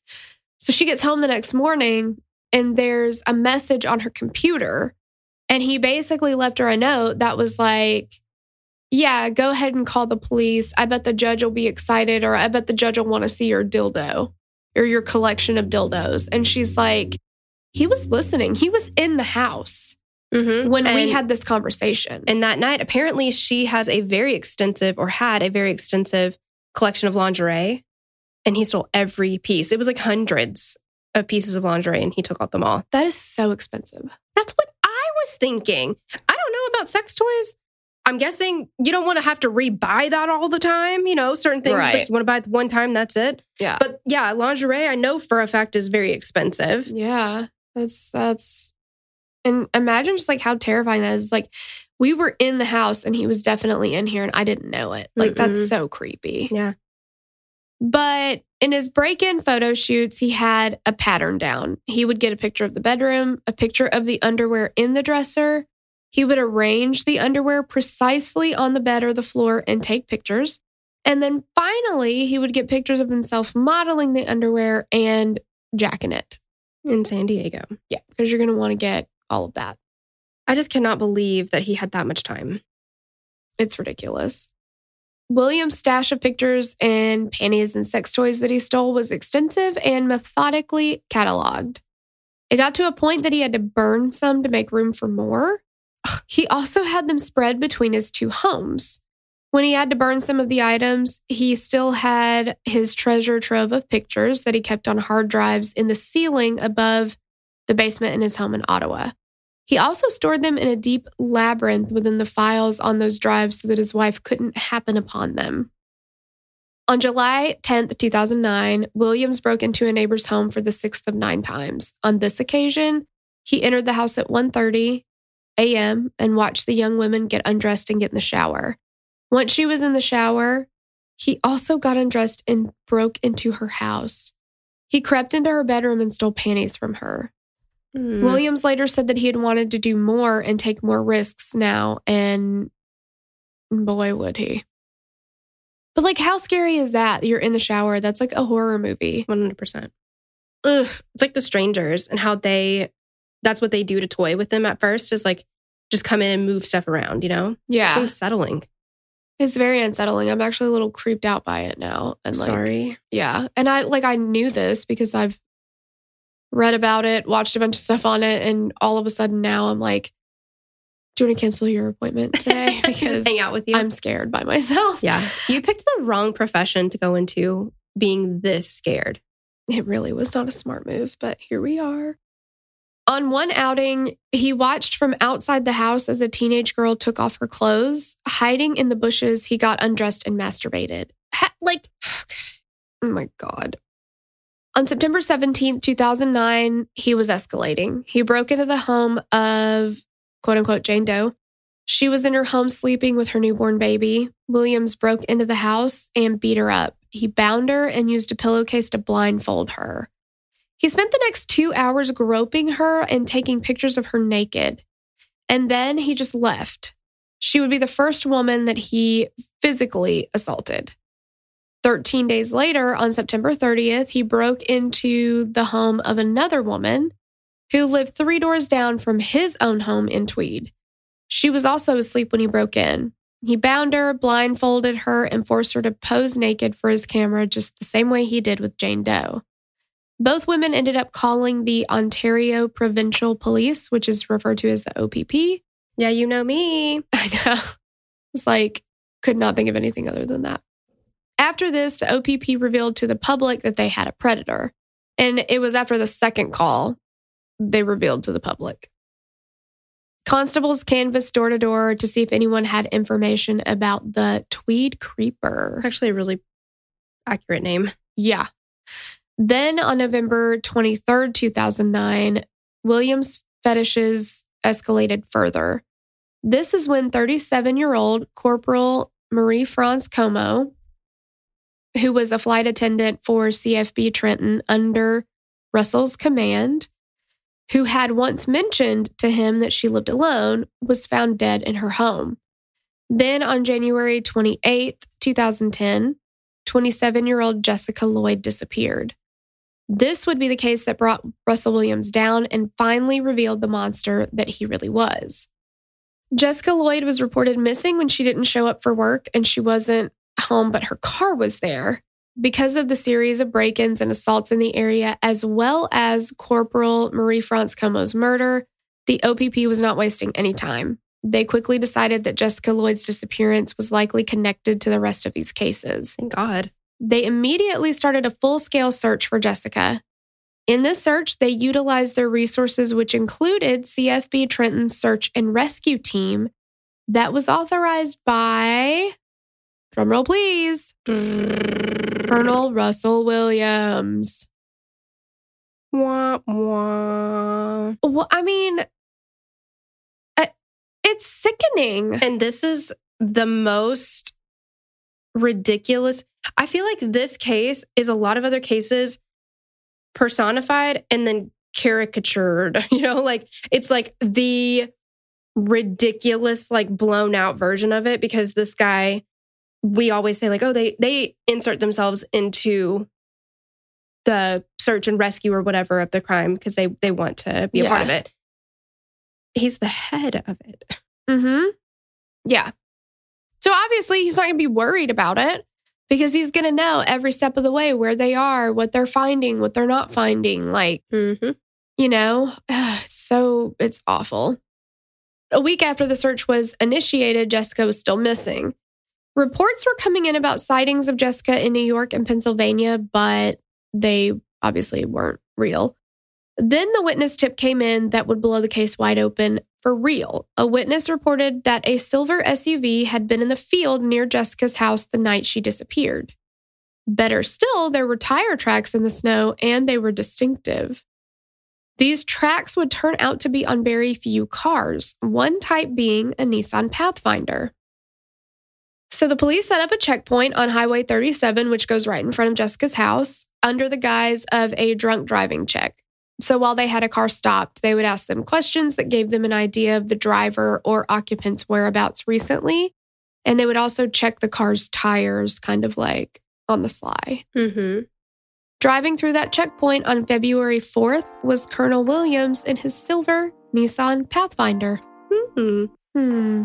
So she gets home the next morning, and there's a message on her computer. And he basically left her a note that was like, Yeah, go ahead and call the police. I bet the judge will be excited, or I bet the judge will want to see your dildo or your collection of dildos. And she's like, he was listening. He was in the house Mm-hmm. when we had this conversation. And that night, apparently, she has a very extensive or had a very extensive collection of lingerie, and he stole every piece. It was like hundreds of pieces of lingerie, and he took out them all. that is so expensive. That's what I was thinking. I don't know about sex toys. I'm guessing you don't want to have to rebuy that all the time. You know, certain things Right. like you want to buy it one time, that's it. Yeah. But yeah, lingerie, I know for a fact is very expensive. yeah. That's, that's, and imagine just like how terrifying that is. Like, we were in the house and he was definitely in here and I didn't know it. Like, that's Mm-mm. so creepy. Yeah. But in his break in photo shoots, he had a pattern down. He would get a picture of the bedroom, a picture of the underwear in the dresser. He would arrange the underwear precisely on the bed or the floor and take pictures. And then finally, he would get pictures of himself modeling the underwear and jacking it. In San Diego. Yeah, because you're going to want to get all of that. I just cannot believe that he had that much time. It's ridiculous. William's stash of pictures and panties and sex toys that he stole was extensive and methodically cataloged. It got to a point that he had to burn some to make room for more. (sighs) He also had them spread between his two homes. When he had to burn some of the items, he still had his treasure trove of pictures that he kept on hard drives in the ceiling above the basement in his home in Ottawa. He also stored them in a deep labyrinth within the files on those drives so that his wife couldn't happen upon them. On July 10th, 2009, Williams broke into a neighbor's home for the sixth of nine times. On this occasion, he entered the house at 1:30 a.m. and watched the young women get undressed and get in the shower. Once she was in the shower, he also got undressed and broke into her house. He crept into her bedroom and stole panties from her. Hmm. Williams later said that he had wanted to do more and take more risks now, and boy, would he. But like, how scary is that? You're in the shower. That's like a horror movie. 100%. Ugh. It's like the strangers and how they, that's what they do to toy with them at first is like just come in and move stuff around, you know? Yeah. It's unsettling. It's very unsettling. I'm actually a little creeped out by it now. And like, Sorry. yeah. And I like, I knew this because I've read about it, watched a bunch of stuff on it. And all of a sudden now I'm like, do you want to cancel your appointment (laughs) today? Because hang out with you. I'm scared by myself. yeah. You picked the wrong profession to go into being this scared. It really was not a smart move, but here we are. On one outing, he watched from outside the house as a teenage girl took off her clothes. Hiding in the bushes, he got undressed and masturbated. Ha- like, (sighs) oh my God. On September 17, 2009, he was escalating. He broke into the home of quote unquote Jane Doe. She was in her home sleeping with her newborn baby. Williams broke into the house and beat her up. He bound her and used a pillowcase to blindfold her. He spent the next two hours groping her and taking pictures of her naked. And then he just left. She would be the first woman that he physically assaulted. 13 days later, on September 30th, he broke into the home of another woman who lived three doors down from his own home in Tweed. She was also asleep when he broke in. He bound her, blindfolded her, and forced her to pose naked for his camera just the same way he did with Jane Doe. Both women ended up calling the Ontario Provincial Police, which is referred to as the OPP. Yeah, you know me. (laughs) I know. It's like, could not think of anything other than that. After this, the OPP revealed to the public that they had a predator. And it was after the second call they revealed to the public. Constables canvassed door to door to see if anyone had information about the Tweed Creeper. Actually, a really accurate name. Yeah. Then on November 23rd, 2009, Williams' fetishes escalated further. This is when 37 year old Corporal Marie France Comeau, who was a flight attendant for CFB Trenton under Russell's command, who had once mentioned to him that she lived alone, was found dead in her home. Then on January 28th, 2010, 27 year old Jessica Lloyd disappeared. This would be the case that brought Russell Williams down and finally revealed the monster that he really was. Jessica Lloyd was reported missing when she didn't show up for work and she wasn't home, but her car was there. Because of the series of break ins and assaults in the area, as well as Corporal Marie France Comeau's murder, the OPP was not wasting any time. They quickly decided that Jessica Lloyd's disappearance was likely connected to the rest of these cases. Thank God. They immediately started a full scale search for Jessica. In this search, they utilized their resources, which included CFB Trenton's search and rescue team that was authorized by, drumroll please, Colonel Russell Williams. Wah, wah. Well, I mean, uh, it's sickening. And this is the most ridiculous. I feel like this case is a lot of other cases personified and then caricatured. (laughs) You know, like it's like the ridiculous, like blown out version of it because this guy, we always say, like, oh, they they insert themselves into the search and rescue or whatever of the crime because they they want to be a part of it. He's the head of it. Mm-hmm. Yeah. So obviously he's not going to be worried about it because he's going to know every step of the way where they are, what they're finding, what they're not finding. Like, Mm-hmm. you know, (sighs) so it's awful. A week after the search was initiated, Jessica was still missing. Reports were coming in about sightings of Jessica in New York and Pennsylvania, but they obviously weren't real. Then the witness tip came in that would blow the case wide open for real. A witness reported that a silver SUV had been in the field near Jessica's house the night she disappeared. Better still, there were tire tracks in the snow and they were distinctive. These tracks would turn out to be on very few cars, one type being a Nissan Pathfinder. So the police set up a checkpoint on Highway 37, which goes right in front of Jessica's house, under the guise of a drunk driving check. So while they had a car stopped, they would ask them questions that gave them an idea of the driver or occupant's whereabouts recently. And they would also check the car's tires kind of like on the sly. Mm-hmm. Driving through that checkpoint on February 4th was Colonel Williams in his silver Nissan Pathfinder. hmm Hmm.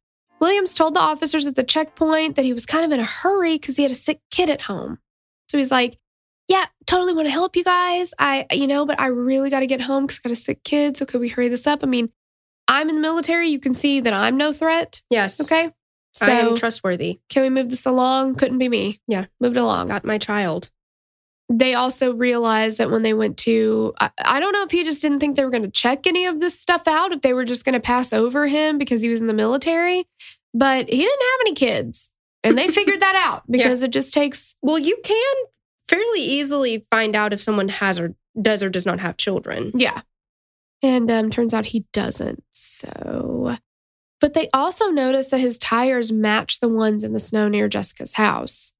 Williams told the officers at the checkpoint that he was kind of in a hurry because he had a sick kid at home. So he's like, Yeah, totally want to help you guys. I, you know, but I really got to get home because I got a sick kid. So could we hurry this up? I mean, I'm in the military. You can see that I'm no threat. Yes. Okay. So I am trustworthy. can we move this along? Couldn't be me. Yeah. Moved along. Got my child. They also realized that when they went to I, I don't know if he just didn't think they were going to check any of this stuff out if they were just going to pass over him because he was in the military but he didn't have any kids. And they figured that out (laughs) because it just takes Well, you can fairly easily find out if someone has or does or does not have children. yeah. And um turns out he doesn't so. But they also noticed that his tires match the ones in the snow near jessica's house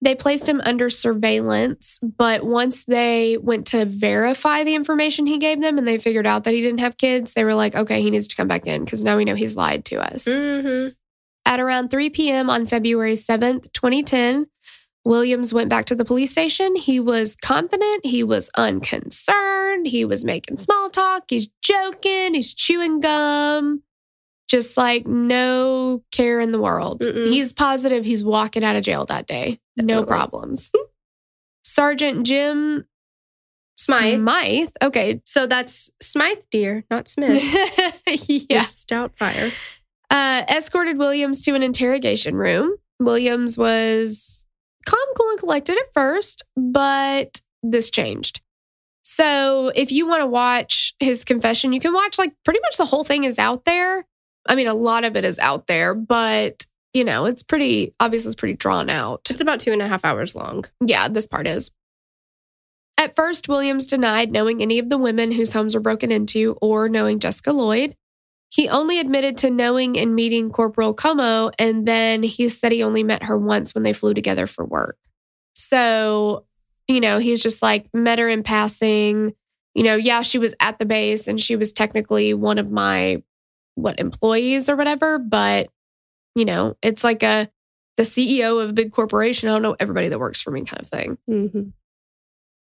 they placed him under surveillance, but once they went to verify the information he gave them and they figured out that he didn't have kids, they were like, okay, he needs to come back in because now we know he's lied to us. Mm-hmm. At around 3 p.m. on February 7th, 2010, Williams went back to the police station. He was confident, he was unconcerned, he was making small talk, he's joking, he's chewing gum. Just like no care in the world. Mm-mm. He's positive he's walking out of jail that day. No problems. Sergeant Jim Smythe. Smythe. Okay. So that's Smythe, dear, not Smith. (laughs) yeah. With Stout fire. uh, escorted Williams to an interrogation room. Williams was calm, cool, and collected at first, but this changed. So if you want to watch his confession, you can watch like pretty much the whole thing is out there. I mean, a lot of it is out there, but you know, it's pretty obviously it's pretty drawn out. It's about two and a half hours long. Yeah, this part is. At first, Williams denied knowing any of the women whose homes were broken into or knowing Jessica Lloyd. He only admitted to knowing and meeting Corporal Comeau, and then he said he only met her once when they flew together for work. So, you know, he's just like met her in passing. You know, yeah, she was at the base and she was technically one of my what employees or whatever, but you know, it's like a the CEO of a big corporation. I don't know everybody that works for me kind of thing. Mm-hmm.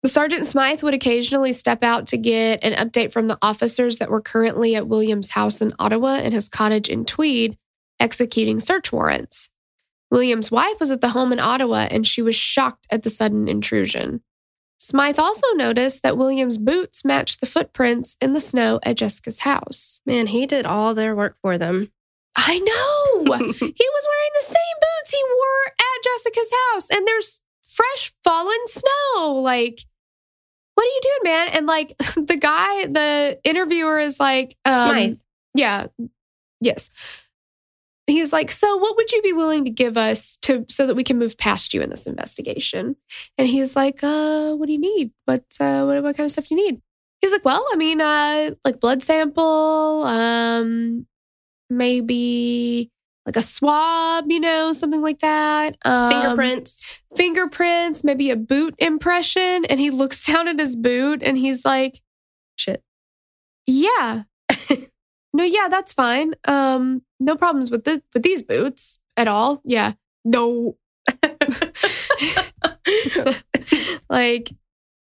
Sergeant Smythe would occasionally step out to get an update from the officers that were currently at William's house in Ottawa and his cottage in Tweed executing search warrants. William's wife was at the home in Ottawa and she was shocked at the sudden intrusion. Smythe also noticed that William's boots matched the footprints in the snow at Jessica's house. Man, he did all their work for them. I know. (laughs) he was wearing the same boots he wore at Jessica's house, and there's fresh fallen snow. Like, what are you doing, man? And like (laughs) the guy, the interviewer is like, um, Smythe. yeah, yes. He's like, so what would you be willing to give us to so that we can move past you in this investigation? And he's like, uh, what do you need? What uh, what, what kind of stuff do you need? He's like, well, I mean, uh, like blood sample, um, maybe like a swab, you know, something like that. Um, Fingerprints. fingerprints, maybe a boot impression. And he looks (laughs) down at his boot and he's like, Shit. yeah. No, yeah, that's fine. Um, no problems with the with these boots at all. Yeah. No. (laughs) like,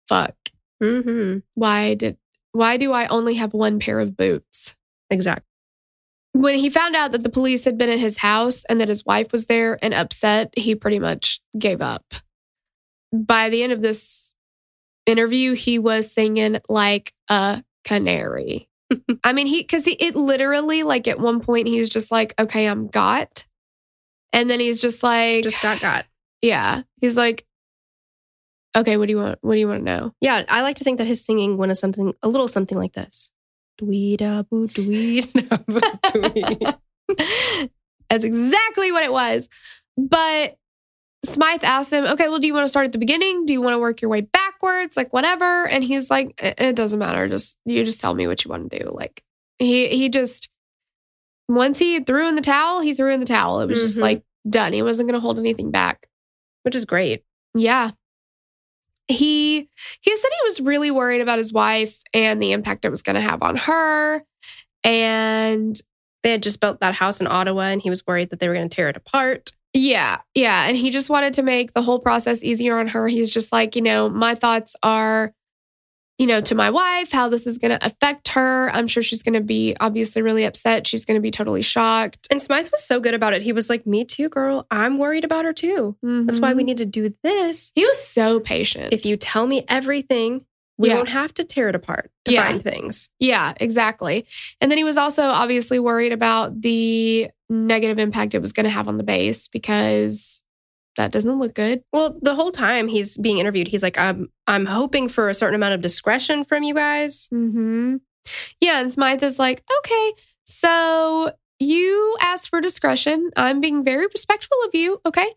fuck. mm-hmm. Why did why do I only have one pair of boots? Exactly. when he found out that the police had been at his house and that his wife was there and upset, he pretty much gave up. By the end of this interview, he was singing like a canary. I mean, he, cause he, it literally, like at one point, he's just like, okay, I'm got. And then he's just like, Just got got. yeah. He's like, okay, what do you want? What do you want to know? Yeah, I like to think that his singing went a something a little something like this. Dweed. Uh, (laughs) That's exactly what it was. But Smythe asked him, okay, well, do you want to start at the beginning? Do you want to work your way backwards? Like, whatever. And he's like, it, it doesn't matter. Just, you just tell me what you want to do. Like, he, he just, once he threw in the towel, he threw in the towel. It was just Mhm. like done. He wasn't going to hold anything back. Which is great. Yeah. He he said he was really worried about his wife and the impact it was going to have on her. And They had just built that house in Ottawa and he was worried that they were going to tear it apart. Yeah, yeah, and he just wanted to make the whole process easier on her. He's just like, you know, my thoughts are you know, to my wife, how this is going to affect her. I'm sure she's going to be obviously really upset. She's going to be totally shocked. And Smythe was so good about it. He was like, Me too, girl. I'm worried about her too. That's why we Mhm. need to do this. He was so patient. If you tell me everything, we Yeah. won't have to tear it apart to Yeah. find things. Yeah, exactly. And then he was also obviously worried about the negative impact it was going to have on the base because that doesn't look good. Well, the whole time he's being interviewed, he's like, I'm I'm hoping for a certain amount of discretion from you guys. Mm-hmm. Yeah, and Smythe is like, okay, so you asked for discretion. I'm being very respectful of you, okay?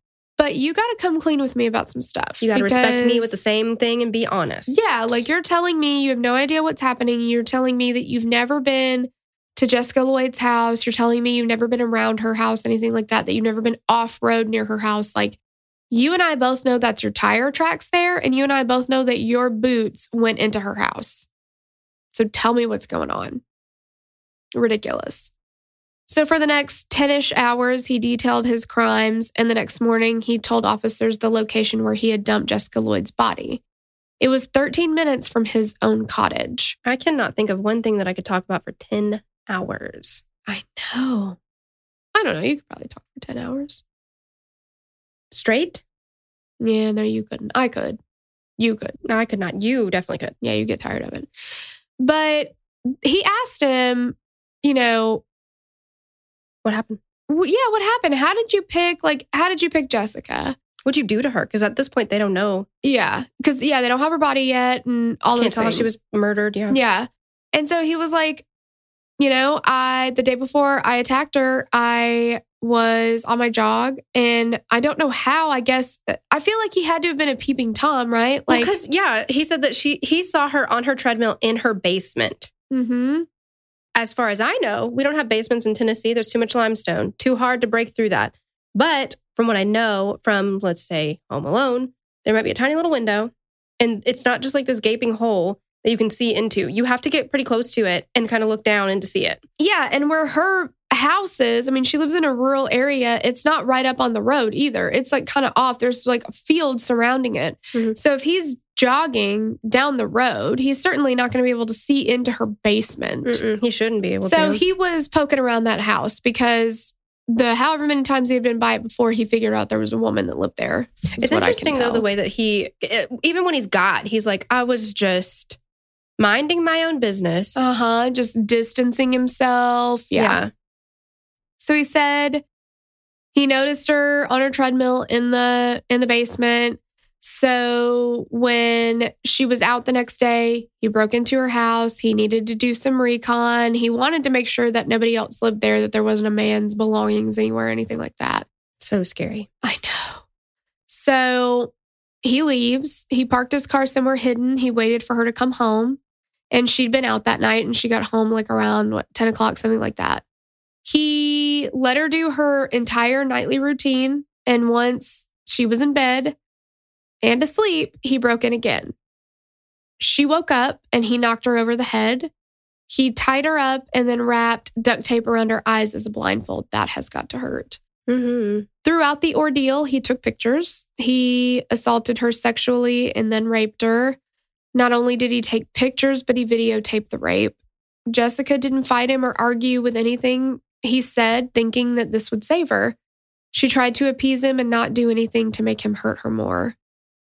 But you got to come clean with me about some stuff. You gotta respect me with the same thing and be honest. Yeah, like you're telling me you have no idea what's happening. You're telling me that you've never been to Jessica Lloyd's house. You're telling me you've never been around her house, anything like that, that you've never been off road near her house. Like you and I both know that's your tire tracks there. And you and I both know that your boots went into her house. So tell me what's going on. Ridiculous. So for the next 10 ish hours, he detailed his crimes. And the next morning, he told officers the location where he had dumped Jessica Lloyd's body. It was 13 minutes from his own cottage. I cannot think of one thing that I could talk about for 10 hours. I know. I don't know. You could probably talk for 10 hours. Straight? Yeah, no, you couldn't. I could. You could. No, I could not. You definitely could. Yeah, you get tired of it. But he asked him, you know, What happened? well, yeah, what happened? How did you pick, like, how did you pick Jessica? What'd you do to her? Because at this point, they don't know. Yeah, because, yeah, they don't have her body yet and all Can't those tell things. she was murdered. Yeah. Yeah. And so he was like, you know, I, the day before I attacked her, I was on my jog and I don't know how, I guess, I feel like he had to have been a peeping Tom, right? Like, Because yeah, he said that she he saw her on her treadmill in her basement. hmm As far as I know, we don't have basements in Tennessee. There's too much limestone. Too hard to break through that. But from what I know from let's say Home Alone, there might be a tiny little window and it's not just like this gaping hole that you can see into. You have to get pretty close to it and kind of look down and to see it. yeah. And where her house is, I mean, she lives in a rural area. It's not right up on the road either. It's like kind of off. There's like a field surrounding it. Mhm. So if he's jogging down the road, he's certainly not going to be able to see into her basement. Mm-mm, he shouldn't be able So to. So he was poking around that house because the however many times he had been by it before, he figured out there was a woman that lived there. It's what I can interesting though the way that he, it- even when he's got, he's like, I was just minding my own business. Uh huh. Just distancing himself. Yeah. So he said he noticed her on her treadmill in the in the basement. So when she was out the next day, he broke into her house. He needed to do some recon. He wanted to make sure that nobody else lived there, that there wasn't a man's belongings anywhere, anything like that. So scary. I know. So he leaves. He parked his car somewhere hidden. He waited for her to come home. And she'd been out that night and she got home like around what, 10 o'clock, something like that. He let her do her entire nightly routine. And once she was in bed and asleep, he broke in again. She woke up and he knocked her over the head. He tied her up and then wrapped duct tape around her eyes as a blindfold. That has got to hurt. Mm-hmm. Throughout the ordeal, he took pictures. He assaulted her sexually and then raped her. Not only did he take pictures, but he videotaped the rape. Jessica didn't fight him or argue with anything he said, thinking that this would save her. She tried to appease him and not do anything to make him hurt her more.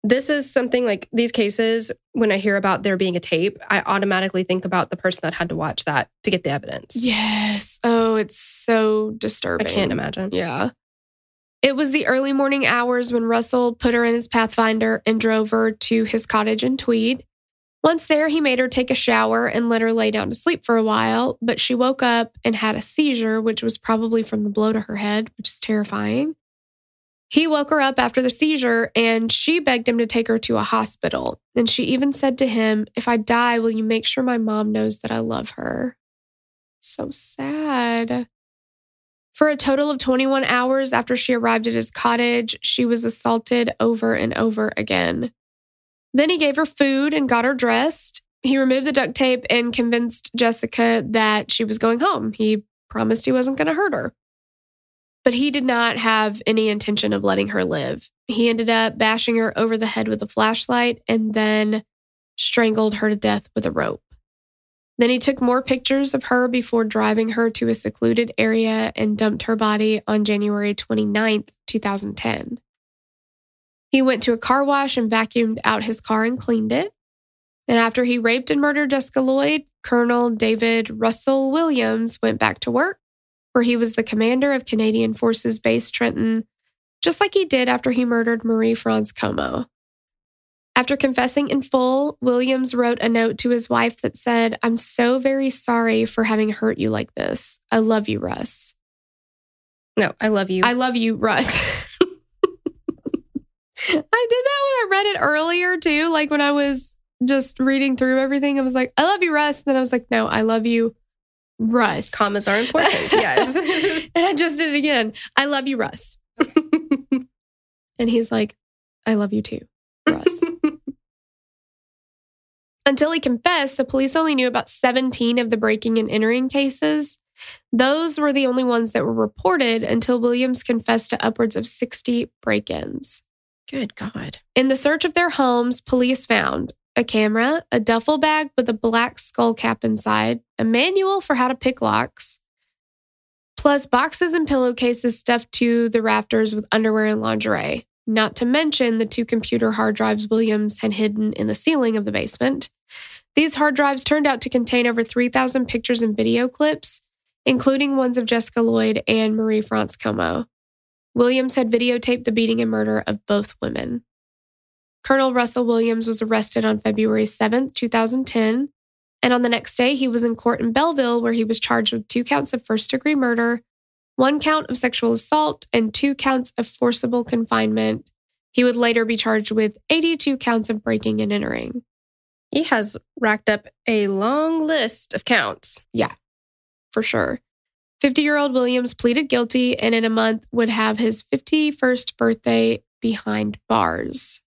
This is something like these cases, when I hear about there being a tape, I automatically think about the person that had to watch that to get the evidence. Yes. Oh, it's so disturbing. I can't imagine. Yeah. It was the early morning hours when Russell put her in his Pathfinder and drove her to his cottage in Tweed. Once there, he made her take a shower and let her lay down to sleep for a while, but she woke up and had a seizure, which was probably from the blow to her head, which is terrifying. He woke her up after the seizure and she begged him to take her to a hospital. And she even said to him, If I die, will you make sure my mom knows that I love her? So sad. For a total of 21 hours after she arrived at his cottage, she was assaulted over and over again. Then he gave her food and got her dressed. He removed the duct tape and convinced Jessica that she was going home. He promised he wasn't going to hurt her. But he did not have any intention of letting her live. He ended up bashing her over the head with a flashlight and then strangled her to death with a rope. Then he took more pictures of her before driving her to a secluded area and dumped her body on January 29th, 2010. He went to a car wash and vacuumed out his car and cleaned it. Then, after he raped and murdered Jessica Lloyd, Colonel David Russell Williams went back to work where he was the commander of Canadian Forces Base Trenton, just like he did after he murdered Marie France Comeau. After confessing in full, Williams wrote a note to his wife that said, I'm so very sorry for having hurt you like this. I love you, Russ. No, I love you. I love you, Russ. (laughs) I did that when I read it earlier too. Like when I was just reading through everything, I was like, I love you, Russ. And then I was like, no, I love you, Russ. Commas are important. yes. (laughs) and I just did it again. I love you, Russ. and he's like, I love you too, Russ. (laughs) Until he confessed, the police only knew about 17 of the breaking and entering cases. Those were the only ones that were reported until Williams confessed to upwards of 60 break ins. Good God. In the search of their homes, police found a camera, a duffel bag with a black skull cap inside, a manual for how to pick locks, plus boxes and pillowcases stuffed to the rafters with underwear and lingerie, not to mention the two computer hard drives Williams had hidden in the ceiling of the basement. These hard drives turned out to contain over 3,000 pictures and video clips, including ones of Jessica Lloyd and Marie France Comeau. Williams had videotaped the beating and murder of both women. Colonel Russell Williams was arrested on February 7, 2010, and on the next day, he was in court in Belleville where he was charged with two counts of first degree murder, one count of sexual assault, and two counts of forcible confinement. He would later be charged with 82 counts of breaking and entering. He has racked up a long list of counts. Yeah, for sure. 50 year old Williams pleaded guilty and in a month would have his 51st birthday behind bars.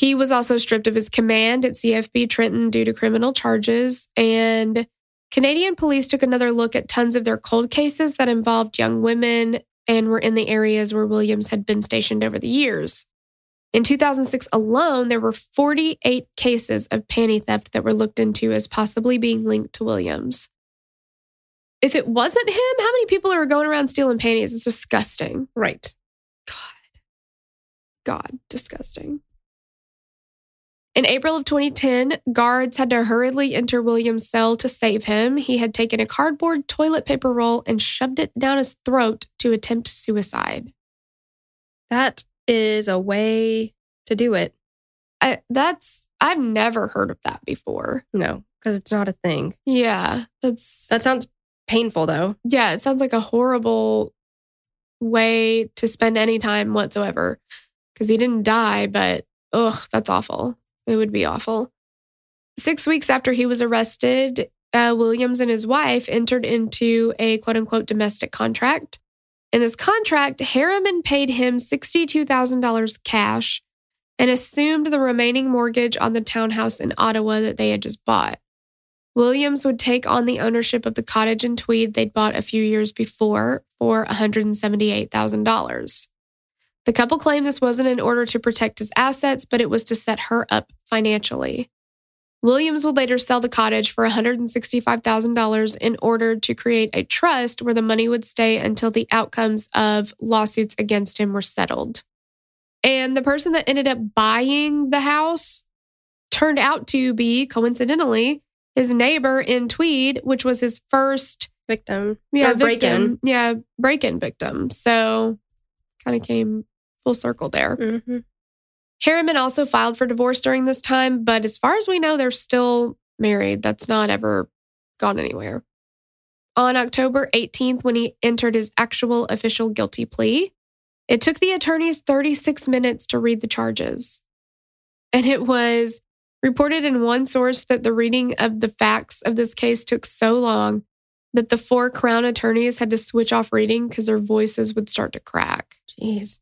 He was also stripped of his command at CFB Trenton due to criminal charges. And Canadian police took another look at tons of their cold cases that involved young women and were in the areas where Williams had been stationed over the years. In 2006 alone, there were 48 cases of panty theft that were looked into as possibly being linked to Williams. If it wasn't him, how many people are going around stealing panties? It's disgusting. Right. God. God, disgusting. In April of 2010, guards had to hurriedly enter William's cell to save him. He had taken a cardboard toilet paper roll and shoved it down his throat to attempt suicide. That is a way to do it. I, that's I've never heard of that before. No, because it's not a thing. Yeah, that's That sounds painful though. yeah. It sounds like a horrible way to spend any time whatsoever. Because he didn't die, but ugh, that's awful. It would be awful. Six weeks after he was arrested, uh, Williams and his wife entered into a quote unquote domestic contract. In this contract, Harriman paid him $62,000 cash and assumed the remaining mortgage on the townhouse in Ottawa that they had just bought. Williams would take on the ownership of the cottage in Tweed they'd bought a few years before for $178,000. The couple claimed this wasn't in order to protect his assets, but it was to set her up financially. Williams would later sell the cottage for $165,000 in order to create a trust where the money would stay until the outcomes of lawsuits against him were settled. And the person that ended up buying the house turned out to be, coincidentally, his neighbor in Tweed, which was his first Victim. yeah, break-in. victim. Yeah, break-in victim. So kind of came full circle there. Mm-hmm. Harriman also filed for divorce during this time, but as far as we know, they're still married. That's not ever gone anywhere. On October 18th, when he entered his actual official guilty plea, it took the attorneys 36 minutes to read the charges. And it was reported in one source that the reading of the facts of this case took so long that the four Crown attorneys had to switch off reading because their voices would start to crack. Jeez.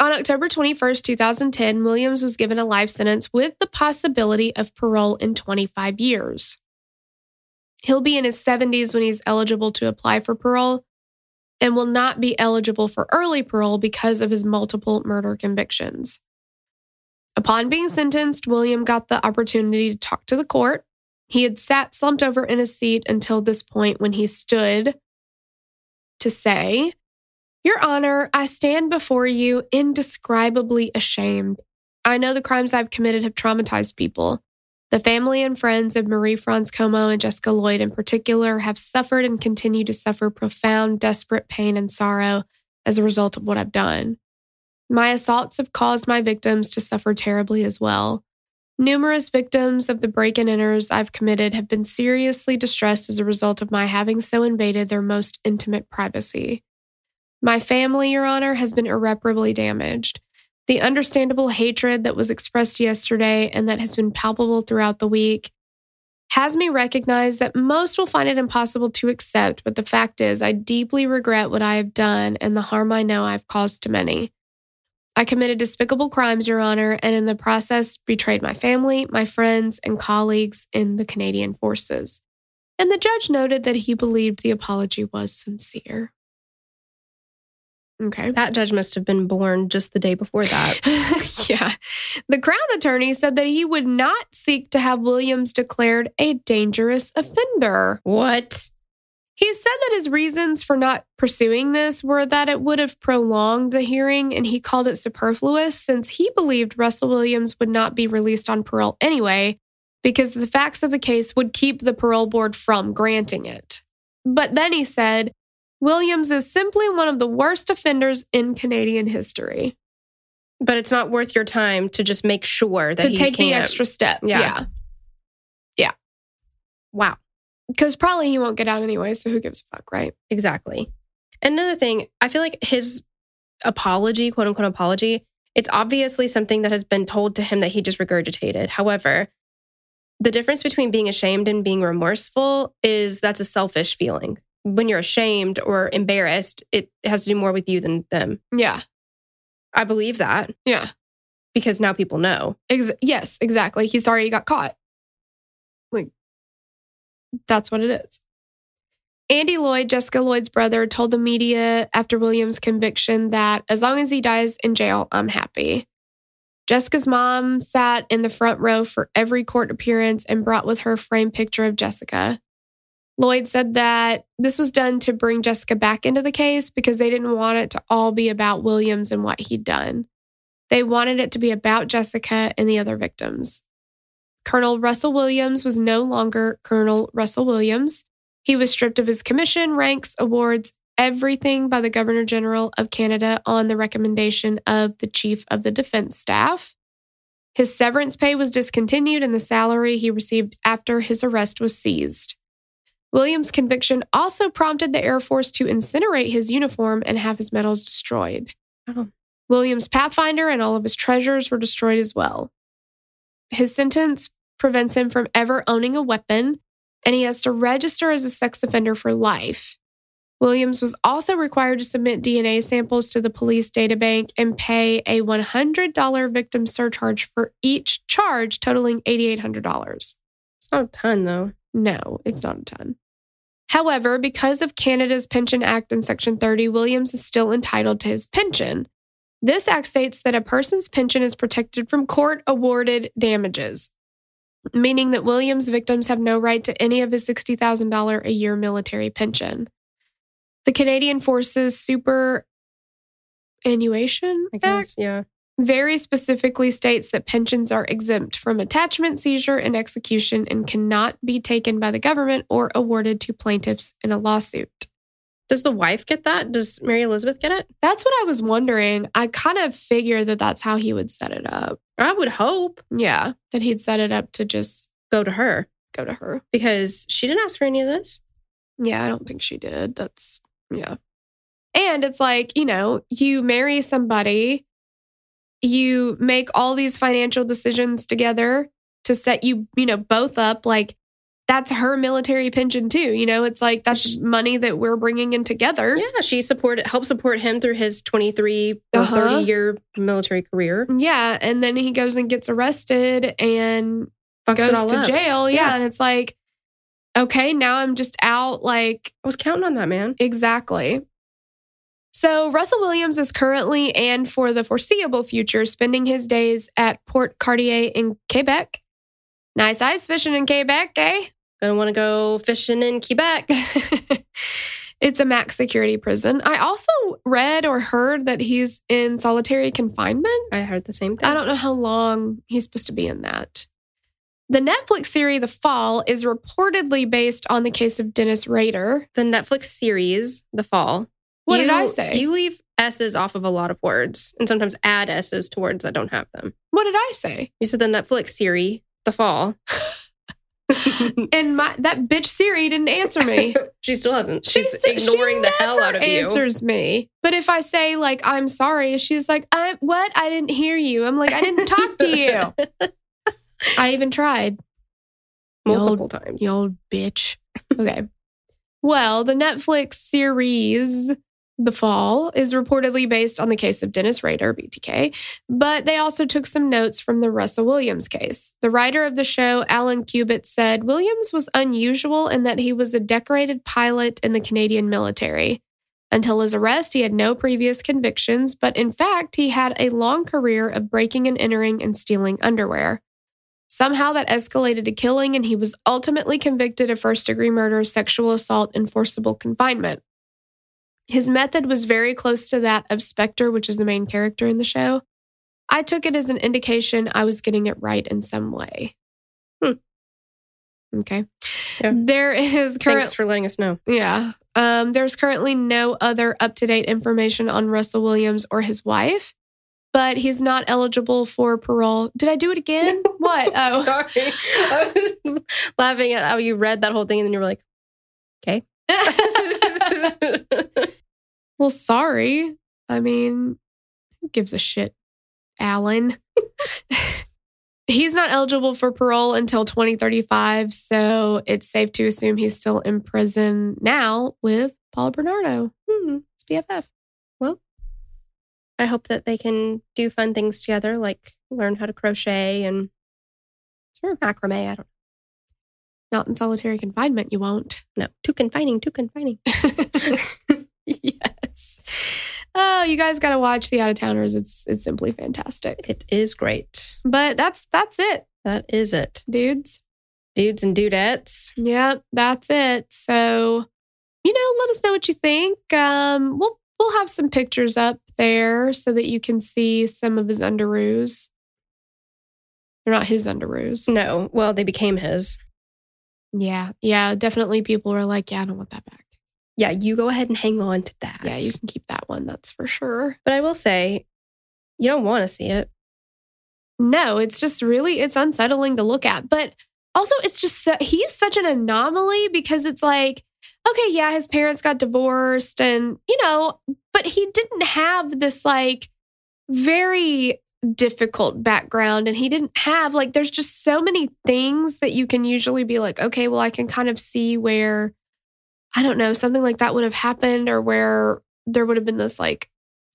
On October 21st, 2010, Williams was given a life sentence with the possibility of parole in 25 years. He'll be in his 70s when he's eligible to apply for parole and will not be eligible for early parole because of his multiple murder convictions. Upon being sentenced, William got the opportunity to talk to the court. He had sat slumped over in his seat until this point when he stood to say, your Honor, I stand before you indescribably ashamed. I know the crimes I've committed have traumatized people. The family and friends of Marie France Comeau and Jessica Lloyd, in particular, have suffered and continue to suffer profound, desperate pain and sorrow as a result of what I've done. My assaults have caused my victims to suffer terribly as well. Numerous victims of the break and enters I've committed have been seriously distressed as a result of my having so invaded their most intimate privacy. My family, Your Honor, has been irreparably damaged. The understandable hatred that was expressed yesterday and that has been palpable throughout the week has me recognize that most will find it impossible to accept, but the fact is, I deeply regret what I have done and the harm I know I've caused to many. I committed despicable crimes, Your Honor, and in the process betrayed my family, my friends, and colleagues in the Canadian forces. And the judge noted that he believed the apology was sincere. Okay. That judge must have been born just the day before that. (laughs) yeah. The Crown attorney said that he would not seek to have Williams declared a dangerous offender. what? He said that his reasons for not pursuing this were that it would have prolonged the hearing and he called it superfluous since he believed Russell Williams would not be released on parole anyway because the facts of the case would keep the parole board from granting it. But then he said, Williams is simply one of the worst offenders in Canadian history. But it's not worth your time to just make sure that to he take the can't- extra step. Yeah. Yeah. Wow. Because probably he won't get out anyway. So who gives a fuck, right? Exactly. Another thing, I feel like his apology, quote unquote apology, it's obviously something that has been told to him that he just regurgitated. However, the difference between being ashamed and being remorseful is that's a selfish feeling. When you're ashamed or embarrassed, it has to do more with you than them. Yeah. I believe that Yeah. because now people know. Ex- yes, exactly. He's sorry he got caught. Like, that's what it is. Andy Lloyd, Jessica Lloyd's brother, told the media after Williams' conviction that as long as he dies in jail, I'm happy. Jessica's mom sat in the front row for every court appearance and brought with her a framed picture of Jessica. Lloyd said that this was done to bring Jessica back into the case because they didn't want it to all be about Williams and what he'd done. They wanted it to be about Jessica and the other victims. Colonel Russell Williams was no longer Colonel Russell Williams. He was stripped of his commission, ranks, awards, everything by the Governor General of Canada on the recommendation of the Chief of the Defense Staff. His severance pay was discontinued and the salary he received after his arrest was seized. Williams' conviction also prompted the Air Force to incinerate his uniform and have his medals destroyed. Oh. Williams' Pathfinder and all of his treasures were destroyed as well. His sentence prevents him from ever owning a weapon, and he has to register as a sex offender for life. Williams was also required to submit DNA samples to the police databank and pay a $100 victim surcharge for each charge, totaling $8,800. It's not a ton though. No, it's not a ton. However, because of Canada's Pension Act in Section 30, Williams is still entitled to his pension. This act states that a person's pension is protected from court awarded damages. meaning that Williams' victims have no right to any of his $60,000 a year military pension. The Canadian Forces Superannuation I Act guess. Yeah. Very specifically states that pensions are exempt from attachment, seizure, and execution and cannot be taken by the government or awarded to plaintiffs in a lawsuit. Does the wife get that? Does Mary Elizabeth get it? That's what I was wondering. I kind of figured that that's how he would set it up. I would hope Yeah, that he'd set it up to just go to her go to her. because she didn't ask for any of this. Yeah, I don't think she did. That's, yeah. And it's like, you know, you marry somebody, you make all these financial decisions together to set you, you know, both up. Like, that's her military pension too. You know, it's like that's money that we're bringing in together. Yeah, she supported helped support him through his 23 Uh-huh. 30 year military career. Yeah. And then he goes and gets arrested and Fucks goes to up. jail. Yeah. Yeah. And it's like, okay, now I'm just out. Like, I was counting on that, man. Exactly. So, Russell Williams is currently and for the foreseeable future spending his days at Port Cartier in Quebec. Nice ice fishing in Quebec, eh? Gonna want to go fishing in Quebec. (laughs) it's a max security prison. I also read or heard that he's in solitary confinement. I heard the same thing. I don't know how long he's supposed to be in that. The Netflix series The Fall is reportedly based on the case of Dennis Rader. the Netflix series, The Fall. What did I say? You leave S's off of a lot of words and sometimes add S's to words that don't have them. What did I say? You said the Netflix series, The Fall. (laughs) And my that bitch Siri didn't answer me. (laughs) she still hasn't. She She's st- she ignoring the hell out of you. Answers me. But if I say like I'm sorry, she's like, I what? I didn't hear you. I'm like, I didn't talk to you. (laughs) I even tried. Multiple times. You old bitch. Okay. well, the Netflix series The Fall is reportedly based on the case of Dennis Rader, BTK, but they also took some notes from the Russell Williams case. The writer of the show, Alan Cubitt, said Williams was unusual in that he was a decorated pilot in the Canadian military. Until his arrest, he had no previous convictions, but in fact, he had a long career of breaking and entering and stealing underwear. Somehow that escalated to killing, and he was ultimately convicted of first degree murder, sexual assault, and forcible confinement. His method was very close to that of Spector, which is the main character in the show. I took it as an indication I was getting it right in some way. Hmm. Okay. Yeah. There is currently Thanks for letting us know. yeah. Um, there's currently no other up to date information on Russell Williams or his wife, but he's not eligible for parole. Did I do it again? (laughs) what? (laughs) Oh, Sorry. (laughs) I was laughing at how you read that whole thing and then you were like, okay. Well, sorry. I mean, who gives a shit, Alan? (laughs) he's not eligible for parole until 2035, so it's safe to assume he's still in prison now with Paul Bernardo. Hmm. It's BFF. Well, I hope that they can do fun things together, like learn how to crochet and Sure. macrame. I don't Not in solitary confinement, you won't. No, Too confining, too confining. (laughs) Oh, you guys got to watch The Out of Towners. It's it's simply fantastic. It is great. But that's that's it, That is it. dudes. Dudes and dudettes. Yep, that's it. So, you know, let us know what you think. Um, we'll we'll have some pictures up there so that you can see some of his underoos. They're not his underoos. No, well, they became his. Yeah, yeah, definitely. People were like, "Yeah, I don't want that back." Yeah, you go ahead and hang on to that. Yeah, you can keep that one. That's for sure. But I will say, you don't want to see it. No, it's just really it's unsettling to look at. But also it's just so he's such an anomaly because it's like, okay, yeah, his parents got divorced and you know, but he didn't have this like very difficult background and he didn't have like there's just so many things that you can usually be like, okay, well, I can kind of see where I don't know, something like that would have happened or where there would have been this like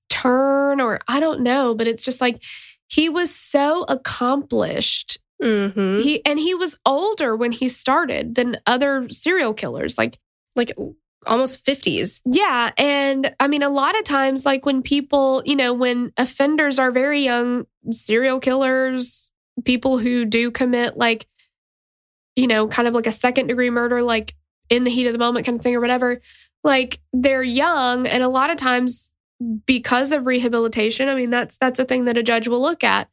turn or I don't know, but it's just like he was so accomplished. Mm-hmm. He and he was older when he started than other serial killers. Like Like almost 50s. yeah, and I mean a lot of times like when people, you know, when offenders are very young, serial killers, people who do commit like you know, kind of like a second degree murder, like in the heat of the moment kind of thing or whatever, like they're young and a lot of times because of rehabilitation, I mean that's that's a thing that a judge will look at.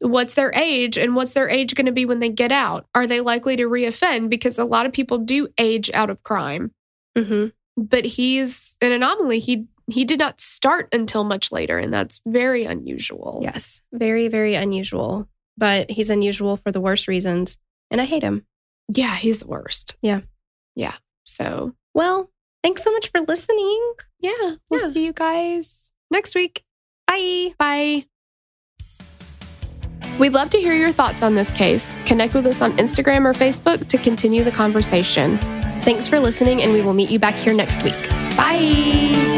What's their age and what's their age going to be when they get out? Are they likely to reoffend because a lot of people do age out of crime. hmm But he's an anomaly. He he did not start until much later and that's very unusual. Yes, very, very unusual. But he's unusual for the worst reasons. And I hate him. Yeah, he's the worst. Yeah. Yeah. So, Well, thanks so much for listening. yeah, we'll Yeah. see you guys next week. Bye. Bye. We'd love to hear your thoughts on this case. Connect with us on Instagram or Facebook to continue the conversation. Thanks for listening, and we will meet you back here next week. Bye.